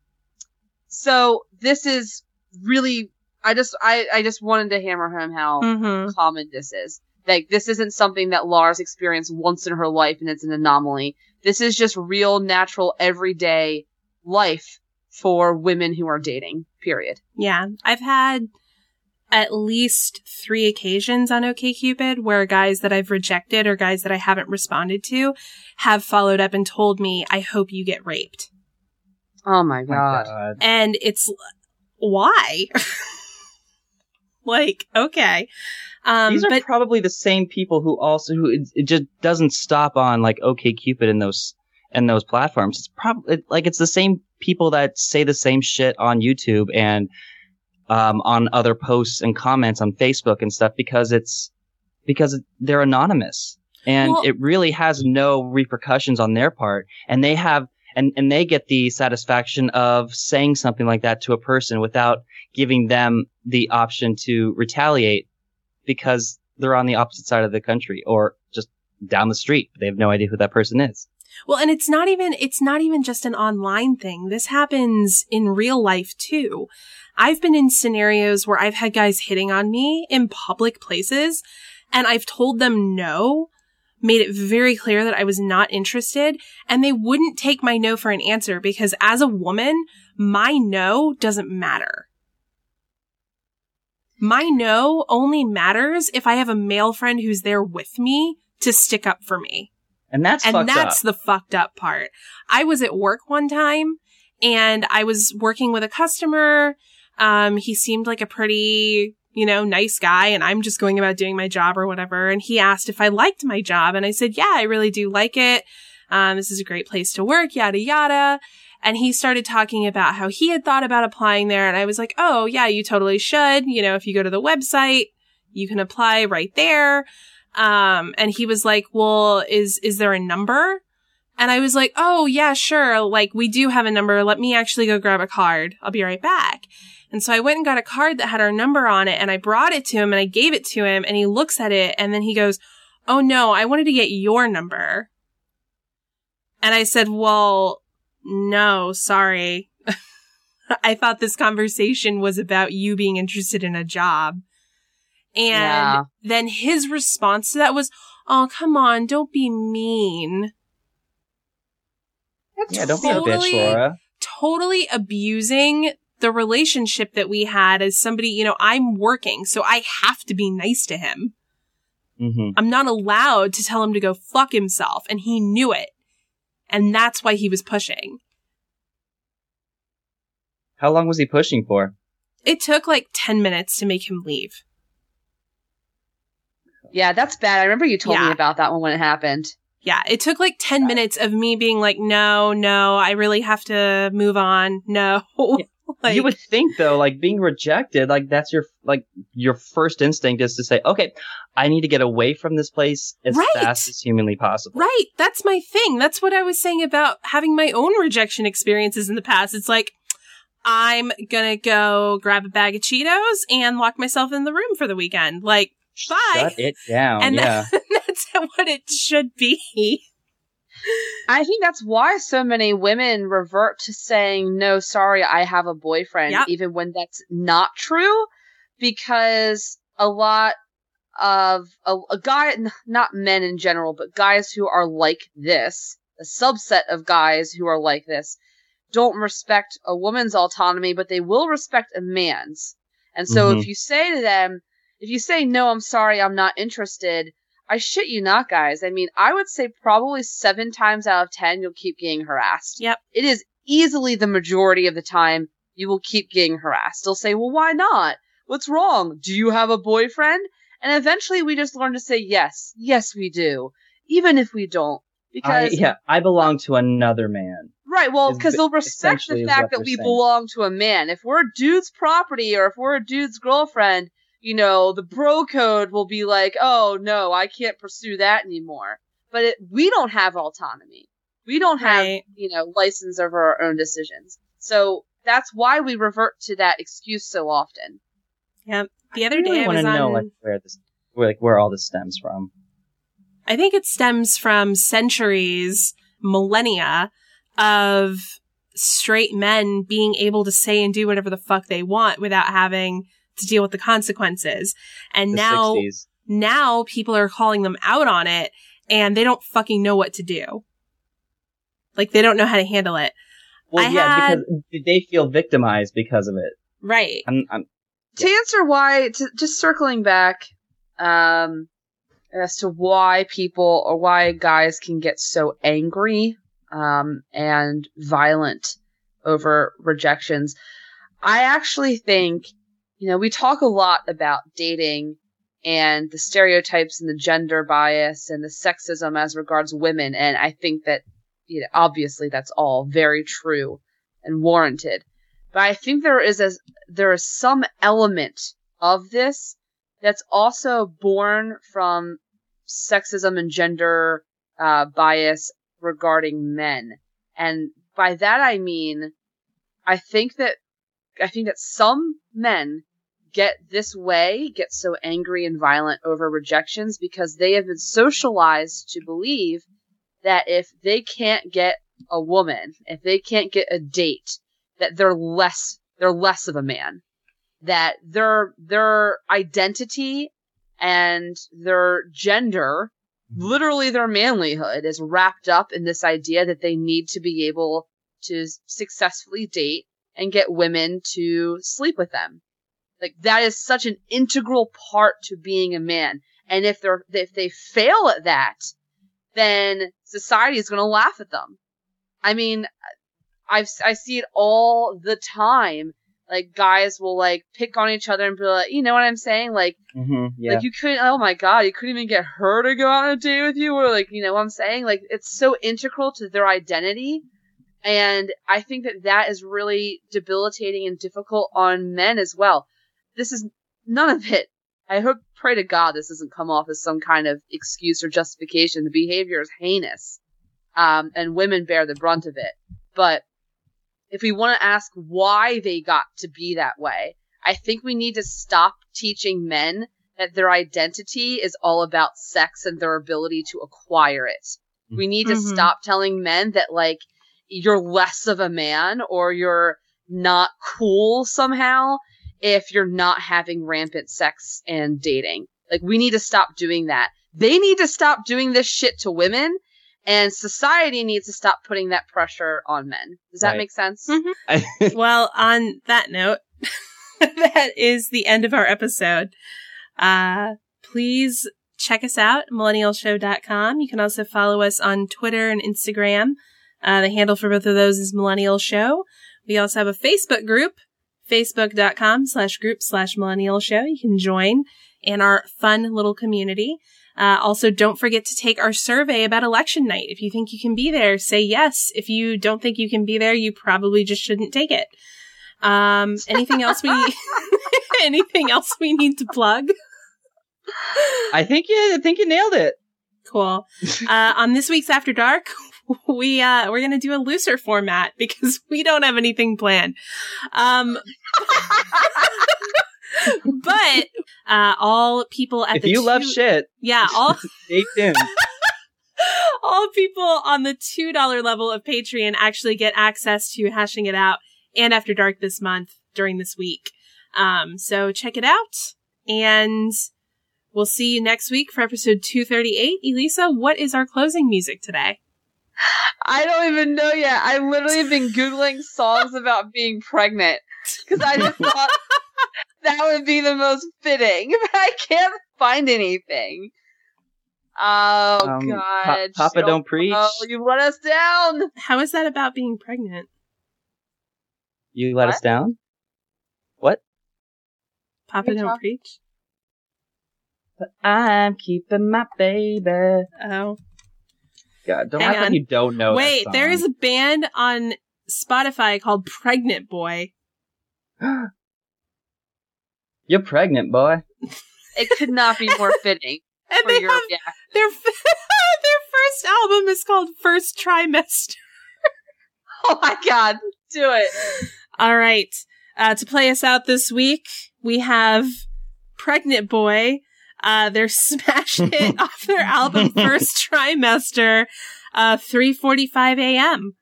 So this is really, I just, I, I just wanted to hammer home how mm-hmm. common this is. Like, this isn't something that Lars experienced once in her life and it's an anomaly. This is just real, natural, everyday life for women who are dating, period. Yeah. I've had at least three occasions on OKCupid where guys that I've rejected or guys that I haven't responded to have followed up and told me, I hope you get raped. Oh my god. god. And it's why? like, okay. Um, These are but, probably the same people who also who it, it, just doesn't stop on like OKCupid and those and those platforms. It's probably it, like it's the same people that say the same shit on YouTube and um, on other posts and comments on Facebook and stuff because it's because they're anonymous. And well, it really has no repercussions on their part. And they have and, and they get the satisfaction of saying something like that to a person without giving them the option to retaliate because they're on the opposite side of the country or just down the street. They have no idea who that person is. Well, and it's not even, it's not even just an online thing. This happens in real life too. I've been in scenarios where I've had guys hitting on me in public places and I've told them no made it very clear that I was not interested and they wouldn't take my no for an answer because as a woman, my no doesn't matter. My no only matters if I have a male friend who's there with me to stick up for me. And that's and that's up. the fucked up part. I was at work one time and I was working with a customer Um, he seemed like a pretty, you know, nice guy and I'm just going about doing my job or whatever. And he asked if I liked my job and I said, yeah, I really do like it. Um, this is a great place to work, yada, yada. And he started talking about how he had thought about applying there. And I was like, oh, yeah, you totally should. You know, if you go to the website, you can apply right there. Um, and he was like, well, is, is there a number? And I was like, oh, yeah, sure. Like, we do have a number. Let me actually go grab a card. I'll be right back. And so I went and got a card that had our number on it and I brought it to him and I gave it to him and he looks at it and then he goes, Oh no, I wanted to get your number. And I said, well, no, sorry. I thought this conversation was about you being interested in a job. And Yeah. then his response to that was, Oh, come on, don't be mean. Yeah, don't be a bitch, Totally. Laura. Totally abusing the relationship that we had as somebody, you know, I'm working, so I have to be nice to him. hmm I'm not allowed to tell him to go fuck himself, and he knew it. And that's why he was pushing. How long was he pushing for? It took like 10 minutes to make him leave. Yeah, that's bad. I remember you told me about that one when it happened. Yeah, it took like 10 minutes of me being like, no, no, I really have to move on. No. like, you would think though, like being rejected, like that's your like your first instinct is to say, okay, I need to get away from this place as Right. fast as humanly possible. Right. That's my thing. That's what I was saying about having my own rejection experiences in the past. It's like, I'm gonna go grab a bag of Cheetos and lock myself in the room for the weekend. Like, bye. Shut it down. and yeah. that's what it should be. I think that's why so many women revert to saying, no, sorry, I have a boyfriend, Yep. even when that's not true, because a lot of a, a guy, n- not men in general, but guys who are like this, a subset of guys who are like this, don't respect a woman's autonomy, but they will respect a man's. And so Mhm. if you say to them, if you say, no, I'm sorry, I'm not interested, I shit you not, guys. I mean, I would say probably seven times out of ten, you'll keep getting harassed. Yep. It is easily the majority of the time you will keep getting harassed. They'll say, well, why not? What's wrong? Do you have a boyfriend? And eventually we just learn to say, yes, yes, we do. Even if we don't. I, Because, yeah, I belong to another man. right, well, because they'll respect the fact that we saying. belong to a man. If we're a dude's property or if we're a dude's girlfriend, you know, the bro code will be like, oh no, I can't pursue that anymore. But it, we don't have autonomy. We don't have, Right. you know, license over our own decisions. So that's why we revert to that excuse so often. Yep. The other I really day I want was to on. know like where this, where like where all this stems from. I think it stems from centuries, millennia of straight men being able to say and do whatever the fuck they want without having to deal with the consequences. And The now, 60s. now people are calling them out on it and they don't fucking know what to do. Like they don't know how to handle it. Well, I yeah, had- because they feel victimized because of it. Right. I'm, I'm, to answer why to just circling back um as to why people or why guys can get so angry um and violent over rejections i actually think you know we talk a lot about dating and the stereotypes and the gender bias and the sexism as regards women and i think that you know obviously that's all very true and warranted but i think there is a there is some element of this that's also born from sexism and gender uh, bias regarding men. And by that I mean, I think that I think that some men get this way, get so angry and violent over rejections because they have been socialized to believe that if they can't get a woman, if they can't get a date, that they're less they're less of a man. That their their identity and their gender, mm-hmm. literally their manlyhood, is wrapped up in this idea that they need to be able to successfully date and get women to sleep with them. Like that is such an integral part to being a man. And if they're if they fail at that, then society is going to laugh at them. I mean, I've I see it all the time like guys will like pick on each other and be like, you know what I'm saying? Like, hmm yeah. like you couldn't. Oh my god, you couldn't even get her to go on a date with you, or like, you know what I'm saying? Like, it's so integral to their identity, and I think that that is really debilitating and difficult on men as well. This is none of it. I hope, pray to God, this doesn't come off as some kind of excuse or justification. The behavior is heinous, um, and women bear the brunt of it. But if we want to ask why they got to be that way, I think we need to stop teaching men that their identity is all about sex and their ability to acquire it. We need to Mhm. stop telling men that like you're less of a man or you're not cool somehow if you're not having rampant sex and dating. Like we need to stop doing that. They need to stop doing this shit to women and society needs to stop putting that pressure on men. Does that Right. make sense? Mhm. well, on that note, that is the end of our episode. Uh, please check us out, millennialshow.com. You can also follow us on Twitter and Instagram. Uh, the handle for both of those is Millennial Show. We also have a Facebook group, facebook.com slash group slash millennial show. You can join in our fun little community. Uh, also, don't forget to take our survey about election night. If you think you can be there, say yes. If you don't think you can be there, you probably just shouldn't take it. Um, anything else we anything else we need to plug? I think you. I think you nailed it. Cool. Uh, on this week's After Dark, we uh, we're gonna do a looser format because we don't have anything planned. Um, but uh, all people at If the you love shit, yeah, all stay tuned. all people on the $2 level of Patreon actually get access to hashing it out and after dark this month during this week. Um, so check it out and we'll see you next week for episode 238. Elisa, what is our closing music today? I don't even know yet. I literally have been Googling songs about being pregnant because I just thought that would be the most fitting, but I can't find anything. Oh, Um, God. Pa- Papa Jill- don't preach. Oh, you let us down. How is that about being pregnant? You let What? us down. What? Papa don't Tom. preach? But I'm keeping my baby. Oh. God, don't Hang act on. like you don't know. Wait, that there song. is a band on Spotify called Pregnant Boy. You're pregnant, boy. It could not be more fitting And for they your have reaction. their their first album is called First Trimester. Oh my God. Do it. All right. Uh, to play us out this week, we have Pregnant Boy. Uh, their smash hit off their album First Trimester, uh, 3.45 a.m.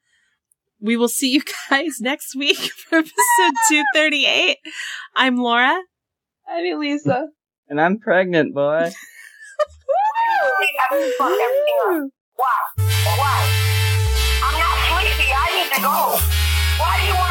We will see you guys next week for episode 238. I'm Laura. I'm Elisa. And I'm pregnant, boy. I just fucked everything up. Wow. Wow. I'm not sleepy. I need to go. Why do you want to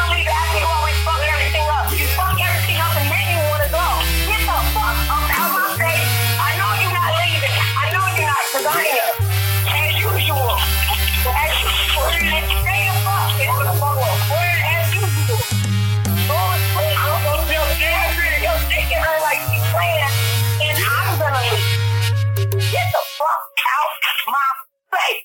leave after Right